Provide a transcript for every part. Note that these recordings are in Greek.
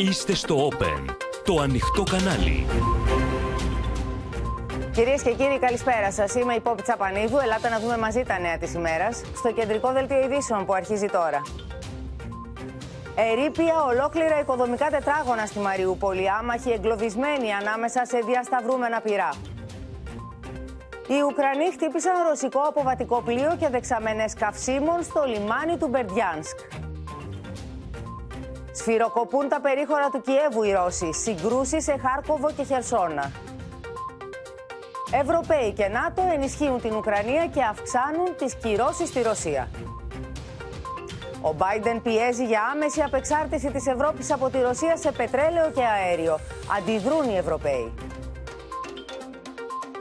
Είστε στο Open, το ανοιχτό κανάλι. Κυρίες και κύριοι, καλησπέρα σας. Είμαι η Πόπη Τσαπανίδου. Ελάτε να δούμε μαζί τα νέα της ημέρας στο κεντρικό δελτίο ειδήσεων που αρχίζει τώρα. Ερήπια ολόκληρα οικοδομικά τετράγωνα στη Μαριούπολη, άμαχοι εγκλωβισμένοι ανάμεσα σε διασταυρούμενα πυρά. Οι Ουκρανοί χτύπησαν ρωσικό αποβατικό πλοίο και δεξαμενές καυσίμων στο λιμάνι του Μπερντιάνσκ. Σφυροκοπούν τα περίχωρα του Κιέβου οι Ρώσοι, συγκρούσεις σε Χάρκοβο και Χερσόνα. Ευρωπαίοι και ΝΑΤΟ ενισχύουν την Ουκρανία και αυξάνουν τις κυρώσεις στη Ρωσία. Ο Biden πιέζει για άμεση απεξάρτηση της Ευρώπης από τη Ρωσία σε πετρέλαιο και αέριο. Αντιδρούν οι Ευρωπαίοι.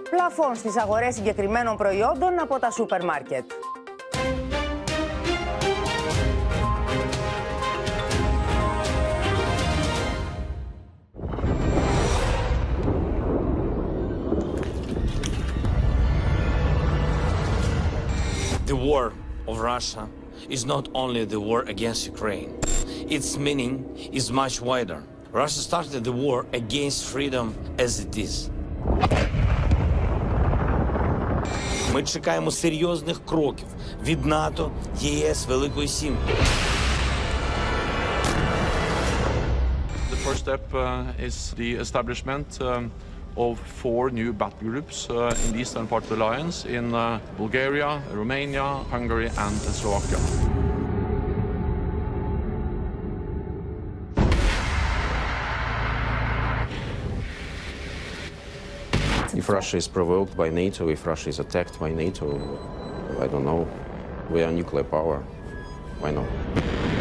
Πλαφών στις αγορές συγκεκριμένων προϊόντων από τα σούπερ μάρκετ. of Russia is not only the war against Ukraine. Its meaning is much wider. Russia started the war against freedom as it is. Ми чекаємо серйозних кроків від НАТО, ЄС, Великої Сімки. The first step uh, is the establishment um, of four new battle groups uh, in the eastern part of the alliance in uh, Bulgaria, Romania, Hungary, and Slovakia. If Russia is provoked by NATO, if Russia is attacked by NATO, I don't know. We are nuclear power. Why not?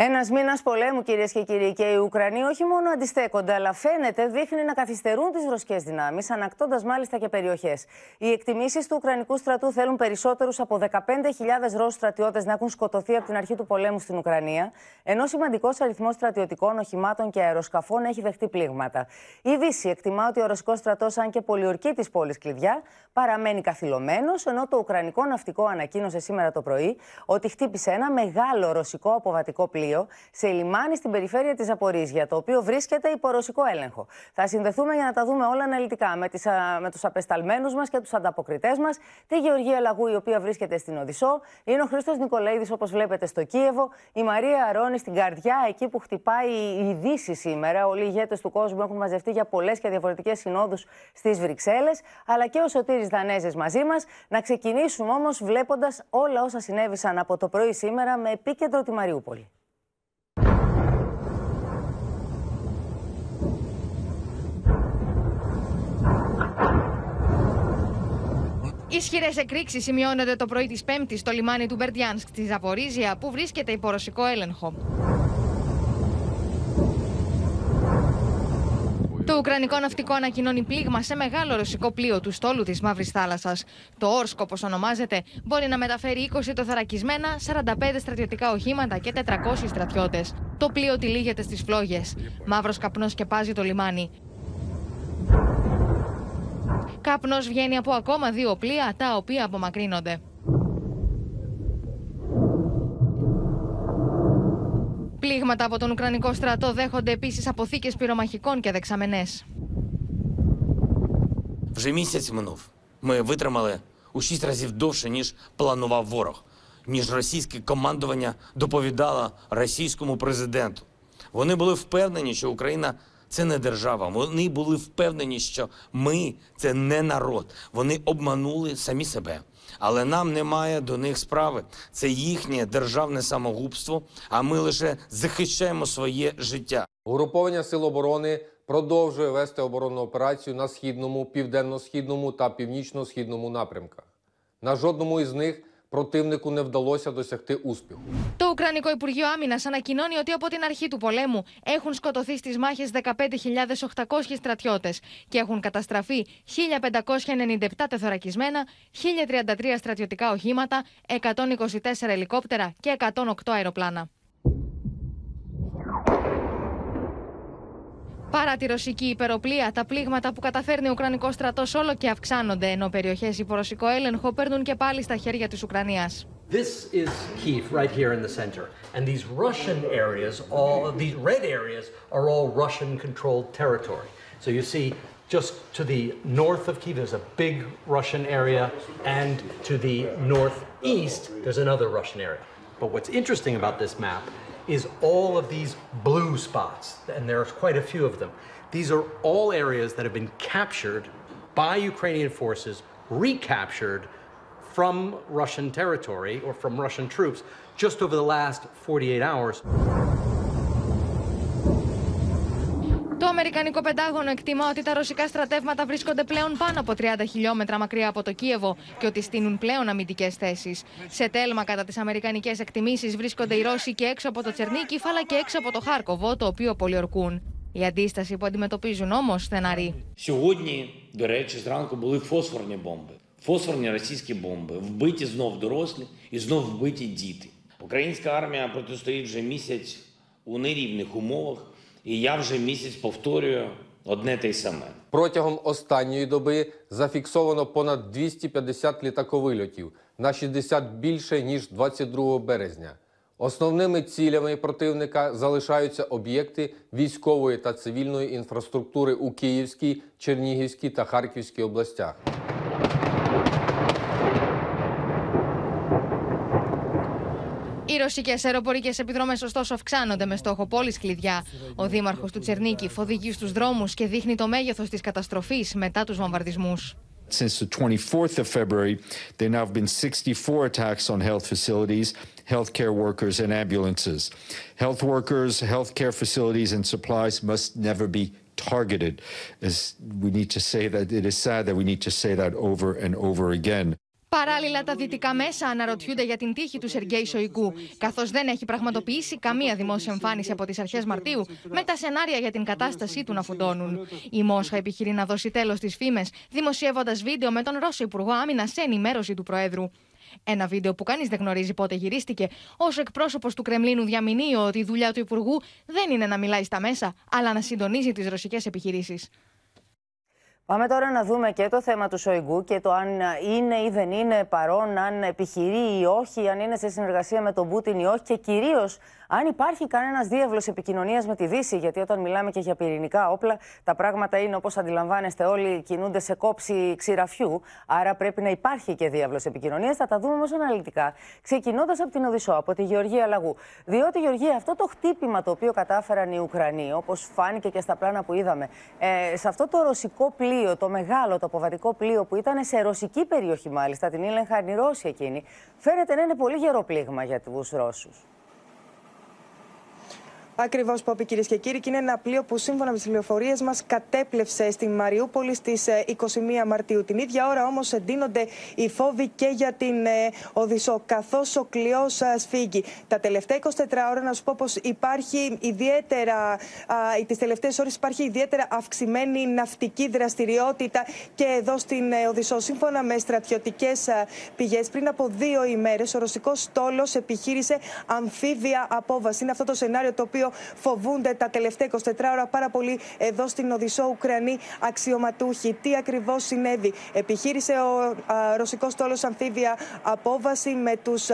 Ένας μήνας πολέμου, κυρίες και κύριοι, και οι Ουκρανοί όχι μόνο αντιστέκονται, αλλά φαίνεται δείχνει να καθυστερούν τις ρωσικές δυνάμεις, ανακτώντας μάλιστα και περιοχές. Οι εκτιμήσεις του Ουκρανικού στρατού θέλουν περισσότερους από 15.000 Ρώσους στρατιώτες να έχουν σκοτωθεί από την αρχή του πολέμου στην Ουκρανία, ενώ σημαντικός αριθμός στρατιωτικών οχημάτων και αεροσκαφών έχει δεχτεί πλήγματα. Η Δύση εκτιμά ότι ο ρωσικός στρατός, αν και πολιορκεί τη πόλη κλειδιά, παραμένει καθυλωμένος, ενώ το Ουκρανικό ναυτικό ανακοίνωσε σήμερα το πρωί ότι χτύπησε ένα μεγάλο ρωσικό αποβατικό πλοίο σε λιμάνι στην περιφέρεια της Ζαπορίζια, το οποίο βρίσκεται υπό ρωσικό έλεγχο. Θα συνδεθούμε για να τα δούμε όλα αναλυτικά με, τις, με τους απεσταλμένους μας και τους ανταποκριτές μας, τη Γεωργία Λαγού, η οποία βρίσκεται στην Οδυσσό, είναι ο Χρήστος Νικολαίδης, όπως βλέπετε, στο Κίεβο, η Μαρία Αρώνη στην καρδιά, εκεί που χτυπάει η Δύση σήμερα. Όλοι οι ηγέτες του κόσμου έχουν μαζευτεί για πολλές και διαφορετικές συνόδους στις Βρυξέλλες, αλλά και ο Σωτήρης Δανέζε μαζί μας. Να ξεκινήσουμε όμως βλέποντας όλα όσα συνέβησαν από το πρωί σήμερα με επίκεντρο τη Μαριούπολη. Ισχυρές εκρήξεις σημειώνονται το πρωί της Πέμπτης στο λιμάνι του Μπερντιάνσκ στη Ζαπορίζια, που βρίσκεται υπό ρωσικό έλεγχο. Το Ουκρανικό ναυτικό ανακοινώνει πλήγμα σε μεγάλο ρωσικό πλοίο του στόλου της Μαύρης Θάλασσας. Το Όρσκο, όπως ονομάζεται, μπορεί να μεταφέρει 20 τοθαρακισμένα, 45 στρατιωτικά οχήματα και 400 στρατιώτες. Το πλοίο τυλίγεται στις φλόγες. Μαύρος καπνός σκεπάζει το λιμάνι. Καπνός βγαίνει από ακόμα δύο πλοία, τα οποία απομακρύνονται. Πλήγματα από τον Ουκρανικό στρατό δέχονται επίσης αποθήκες πυρομαχικών και δεξαμενές. Вже місяць минув. Ми витримали у шість разів довше, ніж планував ворог, ніж російське командування доповідало російському президенту. Вони були впевнені, що Україна це не держава. Вони були впевнені, що ми це не народ. Вони обманули самі себе. Але нам немає до них справи. Це їхнє державне самогубство, а ми лише захищаємо своє життя. Угруповання Сил оборони продовжує вести оборонну операцію на східному, південно-східному та північно-східному напрямках. На жодному із них противнику не вдалося досягти успіху. Το Ουκρανικό Υπουργείο Άμυνα ανακοινώνει ότι από την αρχή του πολέμου έχουν σκοτωθεί στι μάχε 15.800 στρατιώτε και έχουν καταστραφεί 1.597 τεθωρακισμένα, 1.033 στρατιωτικά οχήματα, 124 ελικόπτερα και 108 αεροπλάνα. Παρά τη ρωσική υπεροπλία, τα πλήγματα που καταφέρνει ο Ουκρανικό στρατό όλο και αυξάνονται, ενώ περιοχέ υπό ρωσικό έλεγχο παίρνουν και πάλι στα χέρια τη Ουκρανία. This is Kiev right here in the center. And these Russian areas, all these red areas are all Russian controlled territory. So you see just to the north of Kiev there's a big Russian area and to the northeast there's another Russian area. But what's interesting about this map is all of these blue spots and there's quite a few of them. These are all areas that have been captured by Ukrainian forces, recaptured from Russian territory or from Russian troops just over the last 48 hours. Το Αμερικανικό Πεντάγωνο εκτιμά ότι τα ρωσικά στρατεύματα βρίσκονται πλέον πάνω από 30 χιλιόμετρα μακριά από το Κίεβο και ότι στείνουν πλέον αμυντικέ θέσει. Σε τέλμα, κατά τι αμερικανικέ εκτιμήσει, βρίσκονται οι Ρώσοι και έξω από το Τσερνίκι, αλλά και έξω από το Χάρκοβο, το οποίο πολιορκούν. Η αντίσταση που αντιμετωπίζουν όμω στεναρή. Сьогодні, до речі, зранку були фосфорні бомби. Фосфорні російські бомби. Вбиті знов дорослі і знов вбиті діти. Українська армія протистоїть вже місяць у нерівних умовах, І я вже місяць повторюю одне те й саме. Протягом останньої доби зафіксовано понад 250 літаковильотів на 60 більше ніж 22 березня. Основними цілями противника залишаються об'єкти військової та цивільної інфраструктури у Київській, Чернігівській та Харківській областях. Οι ρωσικέ αεροπορικέ επιδρομέ, ωστόσο, αυξάνονται με στόχο πόλη κλειδιά. Ο δήμαρχο του Τσερνίκη οδηγεί στου δρόμου και δείχνει το μέγεθο τη καταστροφή μετά του βομβαρδισμού. Since the 24th of February, there now have been 64 attacks on health facilities, healthcare workers, and ambulances. Health workers, healthcare facilities, and supplies must never be targeted. As we need to say that, it is sad that we need to say that over and over again. Παράλληλα, τα δυτικά μέσα αναρωτιούνται για την τύχη του Σεργέη Σοϊγκού, καθώς δεν έχει πραγματοποιήσει καμία δημόσια εμφάνιση από τις αρχές Μαρτίου, με τα σενάρια για την κατάστασή του να φουντώνουν. Η Μόσχα επιχειρεί να δώσει τέλος στις φήμες, δημοσιεύοντας βίντεο με τον Ρώσο Υπουργό Άμυνας σε ενημέρωση του Προέδρου. Ένα βίντεο που κανείς δεν γνωρίζει πότε γυρίστηκε, όσο εκπρόσωπος του Κρεμλίνου διαμηνύει ότι η δουλειά του Υπουργού δεν είναι να μιλάει στα μέσα, αλλά να συντονίζει τις ρωσικές επιχειρήσεις. Πάμε τώρα να δούμε και το θέμα του Σοϊγκού και το αν είναι ή δεν είναι παρόν, αν επιχειρεί ή όχι, αν είναι σε συνεργασία με τον Πούτιν ή όχι και κυρίως αν υπάρχει κανένας διάβλος επικοινωνίας με τη Δύση. Γιατί όταν μιλάμε και για πυρηνικά όπλα, τα πράγματα είναι όπως αντιλαμβάνεστε όλοι, κινούνται σε κόψη ξηραφιού. Άρα πρέπει να υπάρχει και διάβλος επικοινωνίας. Θα τα δούμε όμως αναλυτικά. Ξεκινώντας από την Οδυσσό, από τη Γεωργία Λαγού. Διότι, Γεωργία, αυτό το χτύπημα το οποίο κατάφεραν οι Ουκρανοί, όπως φάνηκε και στα πλάνα που είδαμε, ε, σε αυτό το ρωσικό πλοίο, το μεγάλο, το αποβατικό πλοίο που ήταν σε ρωσική περιοχή μάλιστα, την ήλεγχαν οι Ρώσοι εκείνη, φαίνεται να είναι πολύ γερό πλήγμα για τους Ρώσους. Ακριβώς, Πόπη, κυρίες και κύριοι, και είναι ένα πλοίο που σύμφωνα με τις πληροφορίες μας κατέπλευσε στη Μαριούπολη στις 21 Μαρτίου. Την ίδια ώρα όμως εντείνονται οι φόβοι και για την ε, Οδυσσό, καθώς ο κλειός σφίγγει. Τα τελευταία 24 ώρα, να σου πω πως υπάρχει ιδιαίτερα, τις τελευταίες ώρες υπάρχει ιδιαίτερα αυξημένη ναυτική δραστηριότητα και εδώ στην ε, Οδυσσό. Σύμφωνα με στρατιωτικές πηγές, πριν από δύο ημέρες, ο ρωσικός στόλος επιχείρησε αμφίβια απόβαση. Είναι αυτό το σενάριο το οποίο φοβούνται τα τελευταία 24 ώρα πάρα πολύ εδώ στην Οδυσσό Ουκρανοί αξιωματούχοι. Τι ακριβώς συνέβη; Επιχείρησε ο ρωσικός στόλος αμφίβια απόβαση με τους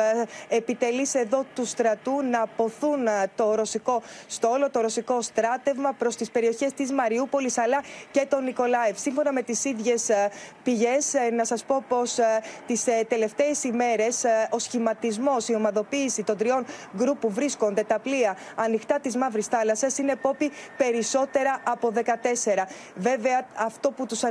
επιτελείς εδώ του στρατού να αποθούν το ρωσικό στόλο, το ρωσικό στράτευμα προς τις περιοχές της Μαριούπολης αλλά και τον Νικολάευ. Σύμφωνα με τις ίδιες πηγές, να σας πω πως τις τελευταίες ημέρες ο σχηματισμός, η ομαδοποίηση των τριών γκρουπ που βρίσκονται τα πλοία ανοιχτά της Μαύρης Θάλασσας είναι πόπι περισσότερα από 14. Βέβαια, αυτό που τους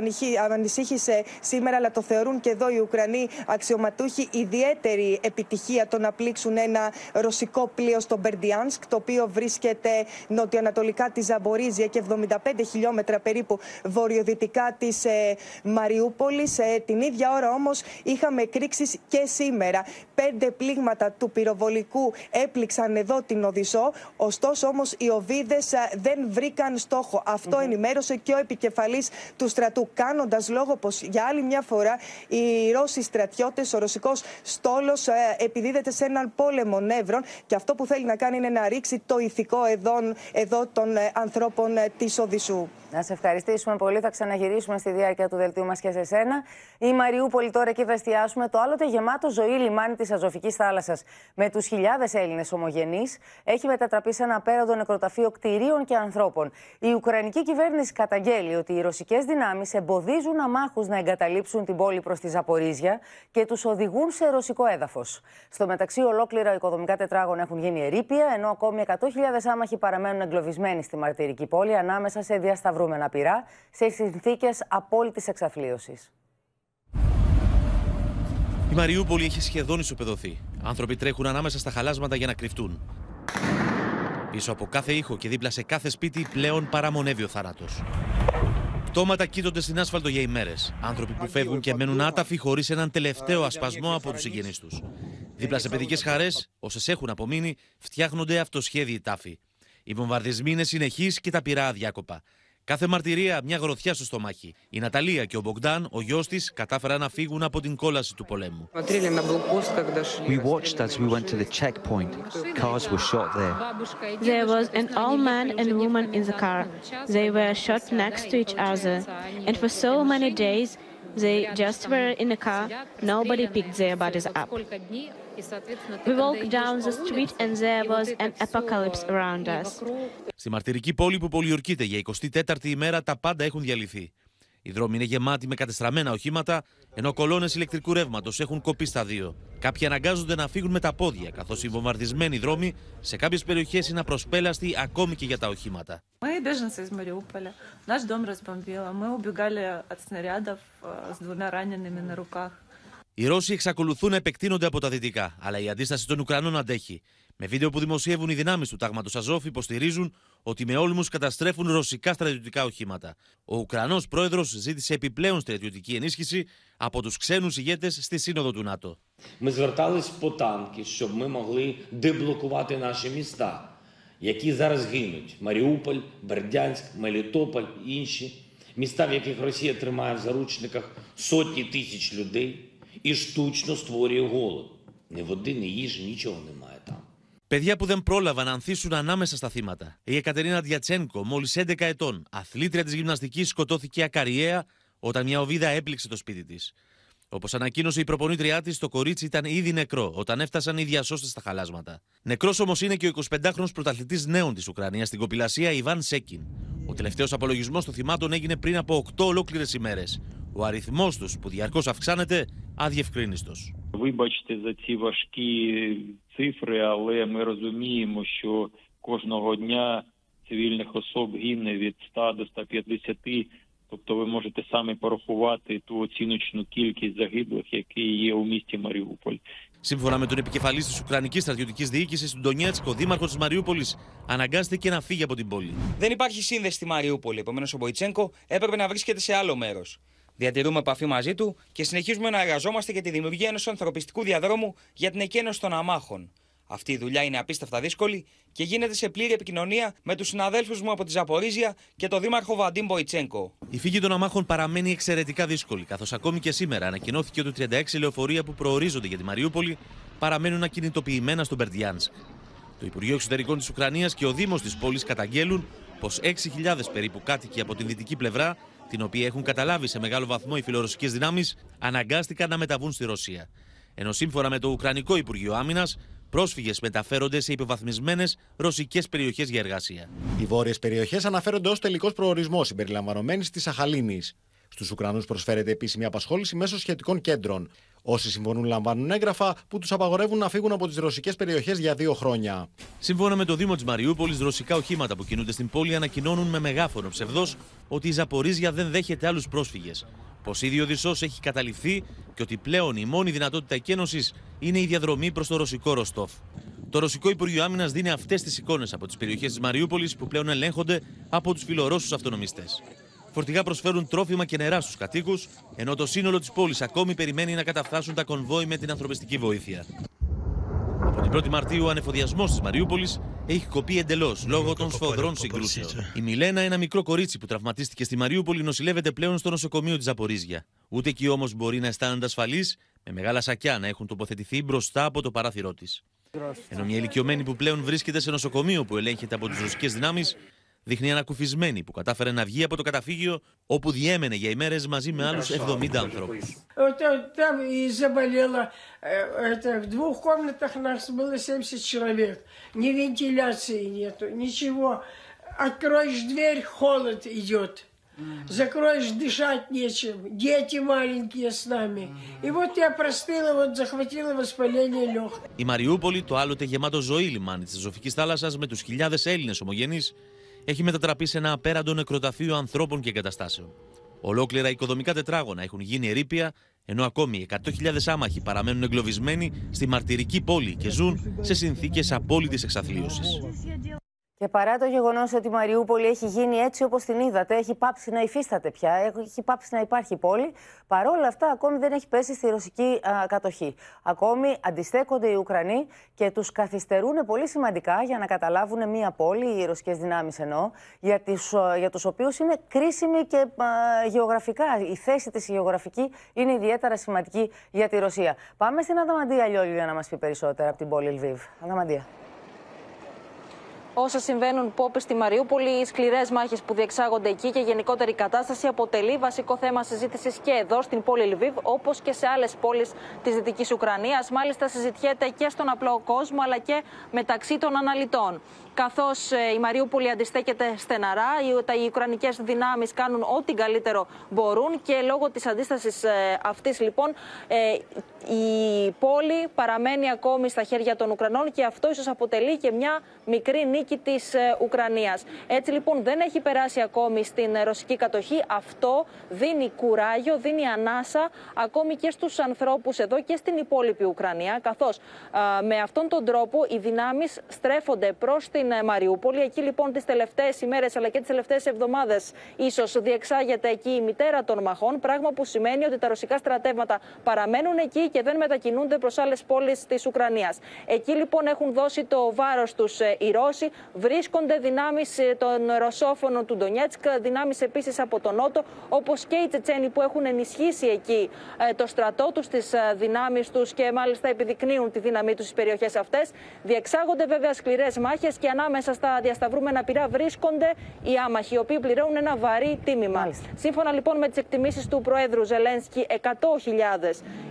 ανησύχησε σήμερα, αλλά το θεωρούν και εδώ οι Ουκρανοί αξιωματούχοι, ιδιαίτερη επιτυχία το να πλήξουν ένα ρωσικό πλοίο στο Μπερντιάνσκ, το οποίο βρίσκεται νοτιοανατολικά της Ζαμπορίζια και 75 χιλιόμετρα περίπου βορειοδυτικά της ε, Μαριούπολης. Ε, την ίδια ώρα όμως είχαμε εκρήξεις και σήμερα. Πέντε πλήγματα του πυροβολικού έπληξαν εδώ την Οδυσσό. Ωστόσο, όμως οι οβίδες δεν βρήκαν στόχο. Αυτό ενημέρωσε και ο επικεφαλής του στρατού, κάνοντας λόγο πως για άλλη μια φορά οι Ρώσοι στρατιώτες, ο ρωσικός στόλος επιδίδεται σε έναν πόλεμο νεύρων και αυτό που θέλει να κάνει είναι να ρίξει το ηθικό εδώ, εδώ των ανθρώπων της Οδυσσού. Να σε ευχαριστήσουμε πολύ. Θα ξαναγυρίσουμε στη διάρκεια του δελτίου μας και σε σένα. Η Μαριούπολη τώρα εκεί θα εστιάσουμε. Το άλλοτε γεμάτο ζωή λιμάνι της Αζωφικής θάλασσας με τους χιλιάδες Έλληνες ομογενείς έχει μετατραπεί σε ένα απέραντο νεκροταφείο κτηρίων και ανθρώπων. Η Ουκρανική κυβέρνηση καταγγέλει ότι οι ρωσικές δυνάμεις εμποδίζουν αμάχους να εγκαταλείψουν την πόλη προς τη Ζαπορίζια και τους οδηγούν σε ρωσικό έδαφος. Στο μεταξύ, ολόκληρα οικοδομικά τετράγωνα έχουν γίνει ερήπια, ενώ ακόμη 100.000 άμαχοι παραμένουν εγκλωβισμένοι στη μαρτυρική πόλη ανάμεσα σε διασταυρούμενα πυρά σε συνθήκες απόλυτης εξαθλίωση. Η Μαριούπολη έχει σχεδόν ισοπεδωθεί. Άνθρωποι τρέχουν ανάμεσα στα χαλάσματα για να κρυφτούν. Πίσω από κάθε ήχο και δίπλα σε κάθε σπίτι πλέον παραμονεύει ο θάνατος. Πτώματα κοίτονται στην άσφαλτο για ημέρες. Άνθρωποι που φεύγουν και μένουν άταφοι χωρίς έναν τελευταίο ασπασμό από τους συγγενείς τους. Δίπλα σε παιδικές χαρές, όσες έχουν απομείνει, φτιάχνονται αυτοσχέδιοι τάφοι. Οι βομβαρδισμοί είναι συνεχείς και τα πειρά αδιάκοπα. Κάθε μαρτυρία μια γροθιά στο στομάχι. Η Ναταλία και ο Μπογκδάν, ο γιο τη, κατάφεραν να φύγουν από την κόλαση του πολέμου. We watched as we went to the checkpoint. Cars were shot there. There was an old man and woman in the car. They were shot next to each other. And for so many days, they just were in a car. Nobody picked their bodies up. We walked down the street and there was an apocalypse around us. Στη μαρτυρική πόλη που πολιορκείται για 24η ημέρα τα πάντα έχουν διαλυθεί. Οι δρόμοι είναι γεμάτοι με κατεστραμμένα οχήματα, ενώ κολόνε ηλεκτρικού ρεύματο έχουν κοπεί στα δύο. Κάποιοι αναγκάζονται να φύγουν με τα πόδια, καθώ οι βομβαρδισμένοι δρόμοι σε κάποιε περιοχέ είναι απροσπέλαστοι ακόμη και για τα οχήματα. Мы беженцы из Мариуполя. Наш дом разбомбило. Мы убегали от снарядов э, с двумя ранеными на руках. Οι Ρώσοι εξακολουθούν να επεκτείνονται από τα δυτικά, αλλά η αντίσταση των Ουκρανών αντέχει. Με βίντεο που δημοσιεύουν οι δυνάμει του τάγματο Αζόφ υποστηρίζουν ότι με όλμου καταστρέφουν ρωσικά στρατιωτικά οχήματα. Ο Ουκρανό πρόεδρο ζήτησε επιπλέον στρατιωτική ενίσχυση από του ξένου ηγέτε στη Σύνοδο του ΝΑΤΟ. Ми звертались по танки, щоб ми могли деблокувати наші міста, які зараз гинуть: Маріуполь, Бердянськ, Мелітополь і інші міста, в яких Росія тримає в заручниках сотні тисяч людей і штучно створює голод. Ні води, ні їжі, нічого немає там. Παιδιά που δεν πρόλαβαν να ανθίσουν ανάμεσα στα θύματα. Η Εκατερίνα Διατσένκο, μόλις 11 ετών, αθλήτρια της γυμναστικής, σκοτώθηκε ακαριέα όταν μια οβίδα έπληξε το σπίτι της. Όπως ανακοίνωσε η προπονήτριά της, το κορίτσι ήταν ήδη νεκρό όταν έφτασαν οι διασώστες στα χαλάσματα. Νεκρός όμως είναι και ο 25χρονο πρωταθλητής νέων της Ουκρανίας στην κοπηλασία Ιβάν Σέκιν. Ο τελευταίος απολογισμός των θυμάτων έγινε πριν από 8 ολόκληρες ημέρες. Ο αριθμό του, που διαρκώ αυξάνεται, αδιευκρίνιστο. Вибачте за ці важкі цифри, але ми розуміємо, що кожного дня цивільних особ гине від 100 до 150. Тобто ви можете самі порахувати ту оціночну кількість загиблих, які є у місті Маріуполь. Σύμφωνα με τον επικεφαλή τη Ουκρανική Στρατιωτική Διοίκηση του Ντονιέτσκ, ο δήμαρχο τη Μαριούπολη αναγκάστηκε να φύγει από την πόλη. Δεν υπάρχει σύνδεση στη Μαριούπολη. Επομένω, ο Μποϊτσένκο έπρεπε να βρίσκεται σε άλλο μέρο. Διατηρούμε επαφή μαζί του και συνεχίζουμε να εργαζόμαστε για τη δημιουργία ενός ανθρωπιστικού διαδρόμου για την εκένωση των αμάχων. Αυτή η δουλειά είναι απίστευτα δύσκολη και γίνεται σε πλήρη επικοινωνία με τους συναδέλφους μου από τη Ζαπορίζια και τον δήμαρχο Βαντίμ Μποϊτσένκο. Η φύγη των αμάχων παραμένει εξαιρετικά δύσκολη, καθώς ακόμη και σήμερα ανακοινώθηκε ότι 36 λεωφορεία που προορίζονται για τη Μαριούπολη παραμένουν ακινητοποιημένα στο Μπερντιάνσκ. Το Υπουργείο Εξωτερικών της Ουκρανίας και ο Δήμος της πόλης καταγγέλουν πως 6.000 περίπου κάτοικοι από την δυτική πλευρά, την οποία έχουν καταλάβει σε μεγάλο βαθμό οι φιλορωσικές δυνάμεις, αναγκάστηκαν να μεταβούν στη Ρωσία. Ενώ σύμφωνα με το Ουκρανικό Υπουργείο Άμυνας, πρόσφυγες μεταφέρονται σε υποβαθμισμένες ρωσικές περιοχές για εργασία. Οι βόρειες περιοχές αναφέρονται ως τελικός προορισμός συμπεριλαμβανομένης της Σαχαλίνη. Στους Ουκρανούς προσφέρεται επίσημη απασχόληση μέσω σχετικών κέντρων. Όσοι συμφωνούν λαμβάνουν έγγραφα που τους απαγορεύουν να φύγουν από τις ρωσικές περιοχές για δύο χρόνια. Σύμφωνα με το Δήμο της Μαριούπολης, ρωσικά οχήματα που κινούνται στην πόλη ανακοινώνουν με μεγάφωνο ψευδός ότι η Ζαπορίζια δεν δέχεται άλλους πρόσφυγες. Πως ήδη ο Δησός έχει καταληφθεί και ότι πλέον η μόνη δυνατότητα εκένωσης είναι η διαδρομή προς το ρωσικό Ροστόφ. Το Ρωσικό Υπουργείο Άμυνας δίνει αυτές τις εικόνες από τις περιοχές της Μαριούπολης που πλέον ελέγχονται από τους φιλορώσους αυτονομιστές. Φορτηγά προσφέρουν τρόφιμα και νερά στους κατοίκους, ενώ το σύνολο της πόλης ακόμη περιμένει να καταφτάσουν τα κονβόι με την ανθρωπιστική βοήθεια. Από την 1η Μαρτίου, ο ανεφοδιασμός της Μαριούπολης έχει κοπεί εντελώς λόγω των σφοδρών συγκρούσεων. Η Μιλένα, ένα μικρό κορίτσι που τραυματίστηκε στη Μαριούπολη, νοσηλεύεται πλέον στο νοσοκομείο της Ζαπορίζια. Ούτε εκεί όμως μπορεί να αισθάνεται ασφαλή, με μεγάλα σακιά να έχουν τοποθετηθεί μπροστά από το παράθυρό της. Ενώ μια ηλικιωμένη που πλέον βρίσκεται σε νοσοκομείο που ελέγχεται από τις ρωσικές δυνάμεις, δείχνει ανακουφισμένη που κατάφερε να βγει από το καταφύγιο όπου διέμενε για ημέρε μαζί με άλλου 70 ανθρώπου. Там и заболело, это, в двух комнатах нас было 70 человек. Ни вентиляции нету, ничего. Откроешь дверь, холод идет. Закроешь, дышать нечем. Дети маленькие с нами. И вот я простыла, вот захватила воспаление легких. Η Μαριούπολη, το άλλοτε γεμάτο ζωή λιμάνι τη Ζωφική θάλασσα με του χιλιάδε Έλληνε ομογενεί, έχει μετατραπεί σε ένα απέραντο νεκροταφείο ανθρώπων και εγκαταστάσεων. Ολόκληρα οικοδομικά τετράγωνα έχουν γίνει ερήπια, ενώ ακόμη 100.000 άμαχοι παραμένουν εγκλωβισμένοι στη μαρτυρική πόλη και ζουν σε συνθήκες απόλυτης εξαθλίωσης. Και παρά το γεγονός ότι η Μαριούπολη έχει γίνει έτσι όπως την είδατε, έχει πάψει να υφίσταται πια, έχει πάψει να υπάρχει πόλη, παρόλα αυτά ακόμη δεν έχει πέσει στη ρωσική α, κατοχή. Ακόμη αντιστέκονται οι Ουκρανοί και τους καθυστερούν πολύ σημαντικά για να καταλάβουν μία πόλη, οι ρωσικές δυνάμεις εννοώ, για, για τους οποίους είναι κρίσιμη και α, γεωγραφικά. Η θέση της γεωγραφική είναι ιδιαίτερα σημαντική για τη Ρωσία. Πάμε στην Αδαμαντία Λιόλιου για να μας πει περισσότερα από την πόλη Λβίβ. Αδαμαντία όσα συμβαίνουν πόπε στη Μαριούπολη, οι σκληρές μάχες που διεξάγονται εκεί και γενικότερη κατάσταση αποτελεί βασικό θέμα συζήτησης και εδώ στην πόλη Λιβύβ, όπως και σε άλλες πόλεις της Δυτικής Ουκρανίας. Μάλιστα, συζητιέται και στον απλό κόσμο, αλλά και μεταξύ των αναλυτών. Καθώς η Μαριούπολη αντιστέκεται στεναρά, οι Ουκρανικές δυνάμεις κάνουν ό,τι καλύτερο μπορούν και λόγω της αντίστασης αυτής, λοιπόν, η πόλη παραμένει ακόμη στα χέρια των Ουκρανών και αυτό ίσως αποτελεί και μια μικρή νίκη της Ουκρανίας. Έτσι λοιπόν δεν έχει περάσει ακόμη στην ρωσική κατοχή. Αυτό δίνει κουράγιο, δίνει ανάσα ακόμη και στους ανθρώπους εδώ και στην υπόλοιπη Ουκρανία. Καθώς με αυτόν τον τρόπο οι δυνάμεις στρέφονται προς την Μαριούπολη. Εκεί λοιπόν τις τελευταίες ημέρες αλλά και τις τελευταίες εβδομάδες ίσως διεξάγεται εκεί η μητέρα των μαχών. Πράγμα που σημαίνει ότι τα ρωσικά στρατεύματα παραμένουν εκεί και δεν μετακινούνται προς άλλες πόλεις της Ουκρανίας. Εκεί λοιπόν έχουν δώσει το βάρος τους οι Ρώσοι. Βρίσκονται δυνάμεις των Ρωσόφωνων του Ντονιέτσκ, δυνάμεις επίσης από τον Νότο, όπως και οι Τσετσένοι που έχουν ενισχύσει εκεί το στρατό τους, τις δυνάμεις τους και μάλιστα επιδεικνύουν τη δύναμή τους στις περιοχές αυτές. Διεξάγονται βέβαια σκληρές μάχες και ανάμεσα στα διασταυρούμενα πυρά βρίσκονται οι άμαχοι, οι οποίοι πληρώνουν ένα βαρύ τίμημα. Μάλιστα. Σύμφωνα λοιπόν με τις εκτιμήσεις του Προέδρου Ζελένσκι, 100.000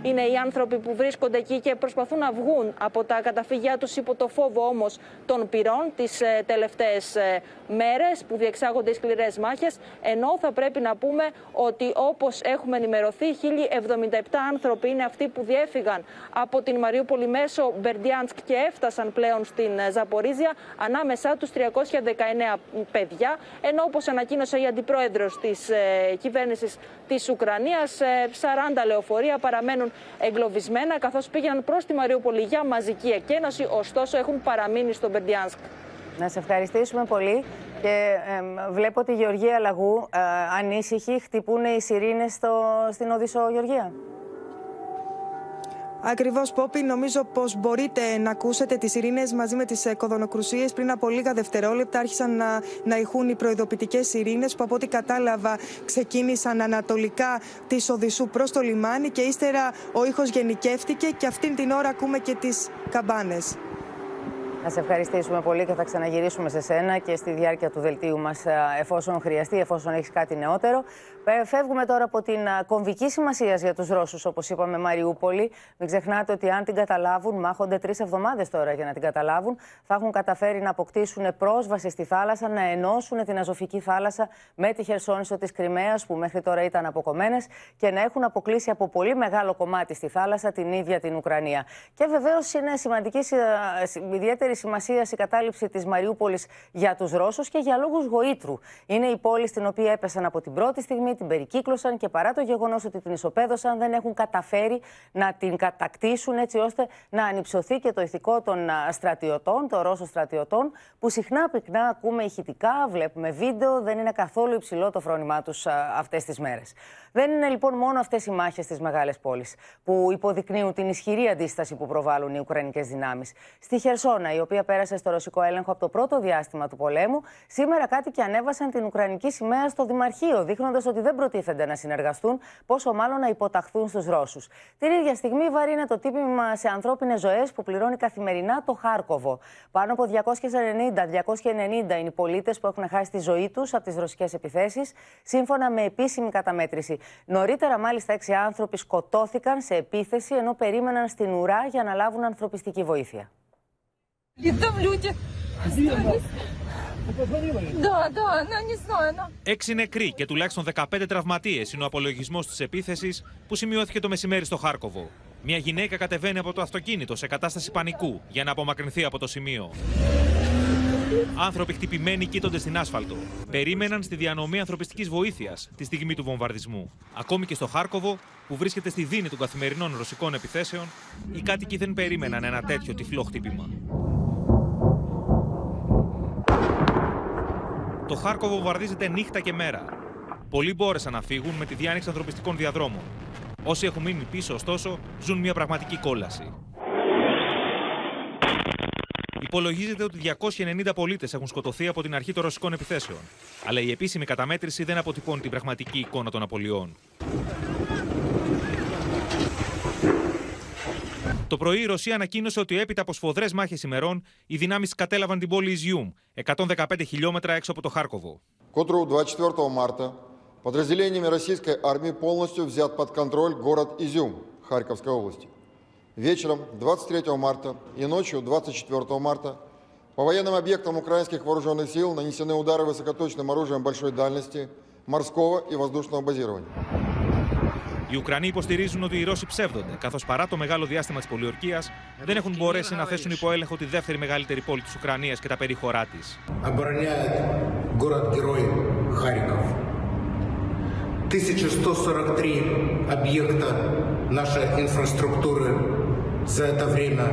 είναι οι άνθρωποι που βρίσκονται εκεί και προσπαθούν να βγουν από τα καταφύγια τους υπό το φόβο όμως των πυρών τις ε, τελευταίες ε, μέρες που διεξάγονται οι σκληρές μάχες. Ενώ θα πρέπει να πούμε ότι όπως έχουμε ενημερωθεί, 1077 άνθρωποι είναι αυτοί που διέφυγαν από την Μαριούπολη μέσω Μπερντιάνσκ και έφτασαν πλέον στην ε, Ζαπορίζια. Ανάμεσά τους 319 παιδιά. Ενώ όπως ανακοίνωσε η αντιπρόεδρος της ε, κυβέρνησης της Ουκρανίας, 40 λεωφορεία παραμένουν εγκλωβισμένα καθώς πήγαιναν προς τη Μαριούπολη για μαζική εκένωση. Ωστόσο έχουν παραμείνει στο Μπερντιάνσκ. Να σε ευχαριστήσουμε πολύ. Και ε, βλέπω τη Γεωργία Λαγού ε, ανήσυχη. Χτυπούν οι σιρήνες στο, στην Οδυσσό, Γεωργία. Ακριβώς, Πόπι, νομίζω πως μπορείτε να ακούσετε τις ειρήνες μαζί με τις κοδονοκρουσίες. Πριν από λίγα δευτερόλεπτα άρχισαν να, να ηχούν οι προειδοποιητικές ειρήνες που από ό,τι κατάλαβα ξεκίνησαν ανατολικά της Οδυσσού προς το λιμάνι και ύστερα ο ήχος γενικεύτηκε και αυτήν την ώρα ακούμε και τις καμπάνες. Να σε ευχαριστήσουμε πολύ και θα ξαναγυρίσουμε σε σένα και στη διάρκεια του δελτίου μας, εφόσον χρειαστεί, εφόσον έχεις κάτι νεότερο. Φεύγουμε τώρα από την κομβική σημασίας για τους Ρώσους, όπως είπαμε, Μαριούπολη. Μην ξεχνάτε ότι αν την καταλάβουν, μάχονται τρεις εβδομάδες τώρα για να την καταλάβουν, θα έχουν καταφέρει να αποκτήσουν πρόσβαση στη θάλασσα, να ενώσουν την Αζωφική θάλασσα με τη Χερσόνησο της Κρυμαίας, που μέχρι τώρα ήταν αποκομμένες, και να έχουν αποκλείσει από πολύ μεγάλο κομμάτι στη θάλασσα την ίδια την Ουκρανία. Και βεβαίως είναι σημαντική, ιδιαίτερη σημασία η κατάληψη της Μαριούπολης για τους Ρώσους και για λόγους γοήτρου. Είναι η πόλη στην οποία έπεσαν από την πρώτη στιγμή την περικύκλωσαν και παρά το γεγονός ότι την ισοπαίδωσαν, δεν έχουν καταφέρει να την κατακτήσουν έτσι ώστε να ανυψωθεί και το ηθικό των στρατιωτών, των Ρώσων στρατιωτών, που συχνά πυκνά ακούμε ηχητικά, βλέπουμε βίντεο, δεν είναι καθόλου υψηλό το φρόνημά τους αυτές τις μέρες. Δεν είναι λοιπόν μόνο αυτές οι μάχες στι μεγάλε πόλει που υποδεικνύουν την ισχυρή αντίσταση που προβάλλουν οι Ουκρανικές δυνάμεις. Στη Χερσόνα, η οποία πέρασε στο ρωσικό έλεγχο από το πρώτο διάστημα του πολέμου, σήμερα κάτοικοι ανέβασαν την Ουκρανική σημαία στο Δημαρχείο, δείχνοντας ότι δεν προτίθενται να συνεργαστούν, πόσο μάλλον να υποταχθούν στους Ρώσους. Την ίδια στιγμή βαρύνει το τύπημα σε ανθρώπινες ζωές που πληρώνει καθημερινά το Χάρκοβο. Πάνω από 290-290 είναι οι πολίτες που έχουν χάσει τη ζωή τους από τις ρωσικές επιθέσεις, σύμφωνα με επίσημη καταμέτρηση. Νωρίτερα, μάλιστα, έξι άνθρωποι σκοτώθηκαν σε επίθεση ενώ περίμεναν στην ουρά για να λάβουν ανθρωπιστική βοήθεια. Έξι νεκροί και τουλάχιστον 15 τραυματίες είναι ο απολογισμός της επίθεσης που σημειώθηκε το μεσημέρι στο Χάρκοβο. Μια γυναίκα κατεβαίνει από το αυτοκίνητο σε κατάσταση πανικού για να απομακρυνθεί από το σημείο. Άνθρωποι χτυπημένοι κοίτονται στην άσφαλτο. Περίμεναν στη διανομή ανθρωπιστικής βοήθειας τη στιγμή του βομβαρδισμού. Ακόμη και στο Χάρκοβο, που βρίσκεται στη δίνη των καθημερινών ρωσικών επιθέσεων, οι κάτοικοι δεν περίμεναν ένα τέτοιο τυφλό χτύπημα. Το Χάρκοβο βομβαρδίζεται νύχτα και μέρα. Πολλοί μπόρεσαν να φύγουν με τη διάνοιξη ανθρωπιστικών διαδρόμων. Όσοι έχουν μείνει πίσω, ωστόσο, ζουν μια πραγματική κόλαση. Υπολογίζεται ότι 290 πολίτες έχουν σκοτωθεί από την αρχή των ρωσικών επιθέσεων. Αλλά η επίσημη καταμέτρηση δεν αποτυπώνει την πραγματική εικόνα των απολειών. Το πρωί η Ρωσία ανακοίνωσε ότι έπειτα από σφοδρέ μάχε ημερών, οι δυνάμει κατέλαβαν την πόλη Ιζιούμ, 115 χιλιόμετρα έξω από το Χάρκοβο. К утру 24 марта подразделениями российской армии полностью взят под контроль город Изюм Харьковской области. Вечером 23 марта и ночью 24 марта по военным объектам украинских вооруженных сил нанесены удары высокоточным оружием большой дальности, морского и воздушного базирования. Οι Ουκρανοί υποστηρίζουν ότι οι Ρώσοι ψεύδονται, καθώ παρά το μεγάλο διάστημα τη πολιορκία δεν έχουν μπορέσει να θέσουν υπό έλεγχο τη δεύτερη μεγαλύτερη πόλη τη Ουκρανία και τα περίχωρά τη. Обороняет город-герой Харьков. 1143 объекта нашей инфраструктуры за это время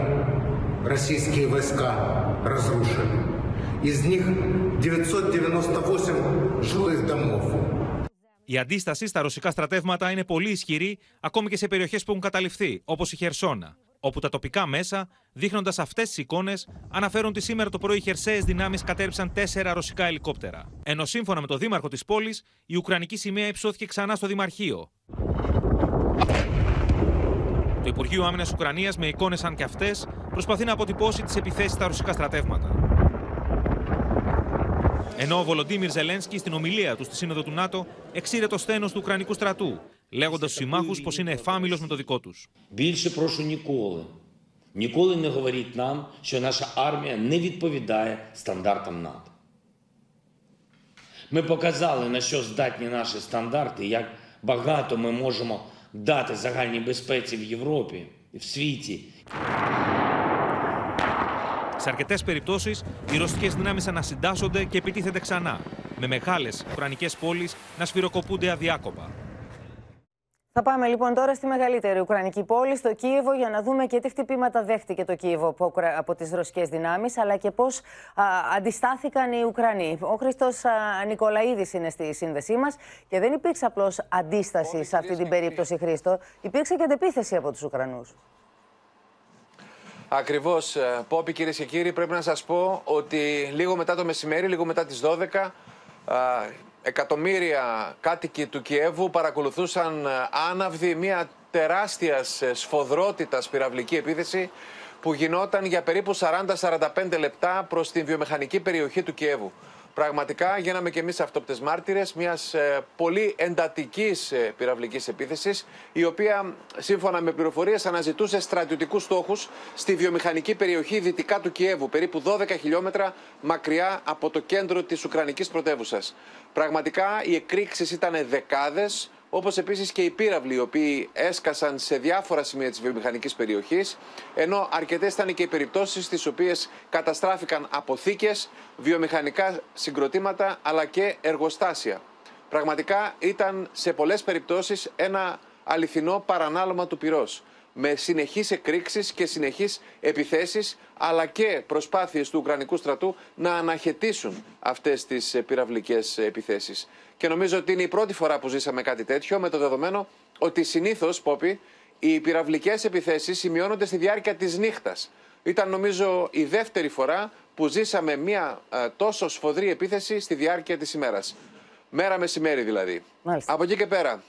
российские войска разрушили. Из них 998 жилых домов. Η αντίσταση στα ρωσικά στρατεύματα είναι πολύ ισχυρή ακόμη και σε περιοχές που έχουν καταληφθεί, όπως η Χερσόνα, όπου τα τοπικά μέσα, δείχνοντας αυτές τις εικόνες, αναφέρουν ότι σήμερα το πρωί οι χερσαίες δυνάμεις κατέρριψαν τέσσερα ρωσικά ελικόπτερα. Ενώ σύμφωνα με το δήμαρχο της πόλης, η Ουκρανική σημαία υψώθηκε ξανά στο Δημαρχείο. Το Υπουργείο Άμυνας Ουκρανίας, με εικόνες σαν και αυτές, προσπαθεί να αποτυπώσει τις επιθέσεις στα ρωσικά στρατεύματα. Ενώ ο Βολοντίμιρ Ζελένσκι στην ομιλία του στη Σύνοδο του ΝΑΤΟ εξήρε το σθένο του Ουκρανικού στρατού, λέγοντα στου συμμάχου πω είναι εφάμιλο με το δικό του. Більше прошу ніколи. Ніколи не говоріть нам, що наша армія не відповідає стандартам НАТО. Ми показали, на що здатні наші стандарти, як багато ми можемо дати загальній безпеці в Європі і в світі. Σε αρκετές περιπτώσεις, οι ρωσικές δυνάμεις ανασυντάσσονται και επιτίθενται ξανά, με μεγάλες ουκρανικέ πόλεις να σφυροκοπούνται αδιάκοπα. Θα πάμε λοιπόν τώρα στη μεγαλύτερη Ουκρανική πόλη, στο Κίεβο, για να δούμε και τι χτυπήματα δέχτηκε το Κίεβο από, Ουκρα... από τις ρωσικές δυνάμεις, αλλά και πώς α, αντιστάθηκαν οι Ουκρανοί. Ο Χρήστος α, Νικολαίδης είναι στη σύνδεσή μας και δεν υπήρξε απλώς αντίσταση σε αυτή την περίπτωση, Χρήστο. Υπήρξε και αντεπίθεση από τους Ουκρανούς. Ακριβώς, Πόπι, κυρίες και κύριοι, πρέπει να σας πω ότι λίγο μετά το μεσημέρι, λίγο μετά τις 12, εκατομμύρια κάτοικοι του Κιέβου παρακολουθούσαν άναυδη μια τεράστιας σφοδρότητας πυραυλική επίθεση που γινόταν για περίπου 40-45 λεπτά προς την βιομηχανική περιοχή του Κιέβου. Πραγματικά γίναμε και εμείς αυτόπτες μάρτυρες μιας ε, πολύ εντατικής ε, πυραυλικής επίθεσης η οποία σύμφωνα με πληροφορίες αναζητούσε στρατιωτικούς στόχους στη βιομηχανική περιοχή δυτικά του Κιέβου περίπου 12 χιλιόμετρα μακριά από το κέντρο της Ουκρανικής πρωτεύουσας. Πραγματικά οι εκρήξεις ήταν δεκάδες όπως επίσης και οι πύραυλοι, οι οποίοι έσκασαν σε διάφορα σημεία της βιομηχανικής περιοχής, ενώ αρκετές ήταν και οι περιπτώσεις στις οποίες καταστράφηκαν αποθήκες, βιομηχανικά συγκροτήματα αλλά και εργοστάσια. Πραγματικά ήταν σε πολλές περιπτώσεις ένα αληθινό παρανάλωμα του πυρός με συνεχείς εκρήξεις και συνεχείς επιθέσεις αλλά και προσπάθειες του Ουκρανικού στρατού να αναχαιτήσουν αυτές τις πυραυλικές επιθέσεις. Και νομίζω ότι είναι η πρώτη φορά που ζήσαμε κάτι τέτοιο με το δεδομένο ότι συνήθως, Πόπι, οι πυραυλικές επιθέσεις σημειώνονται στη διάρκεια της νύχτας. Ήταν νομίζω η δεύτερη φορά που ζήσαμε μια ε, τόσο σφοδρή επίθεση στη διάρκεια της ημέρας. Μέρα μεσημέρι δηλαδή. Μάλιστα. Από εκεί και πέρα,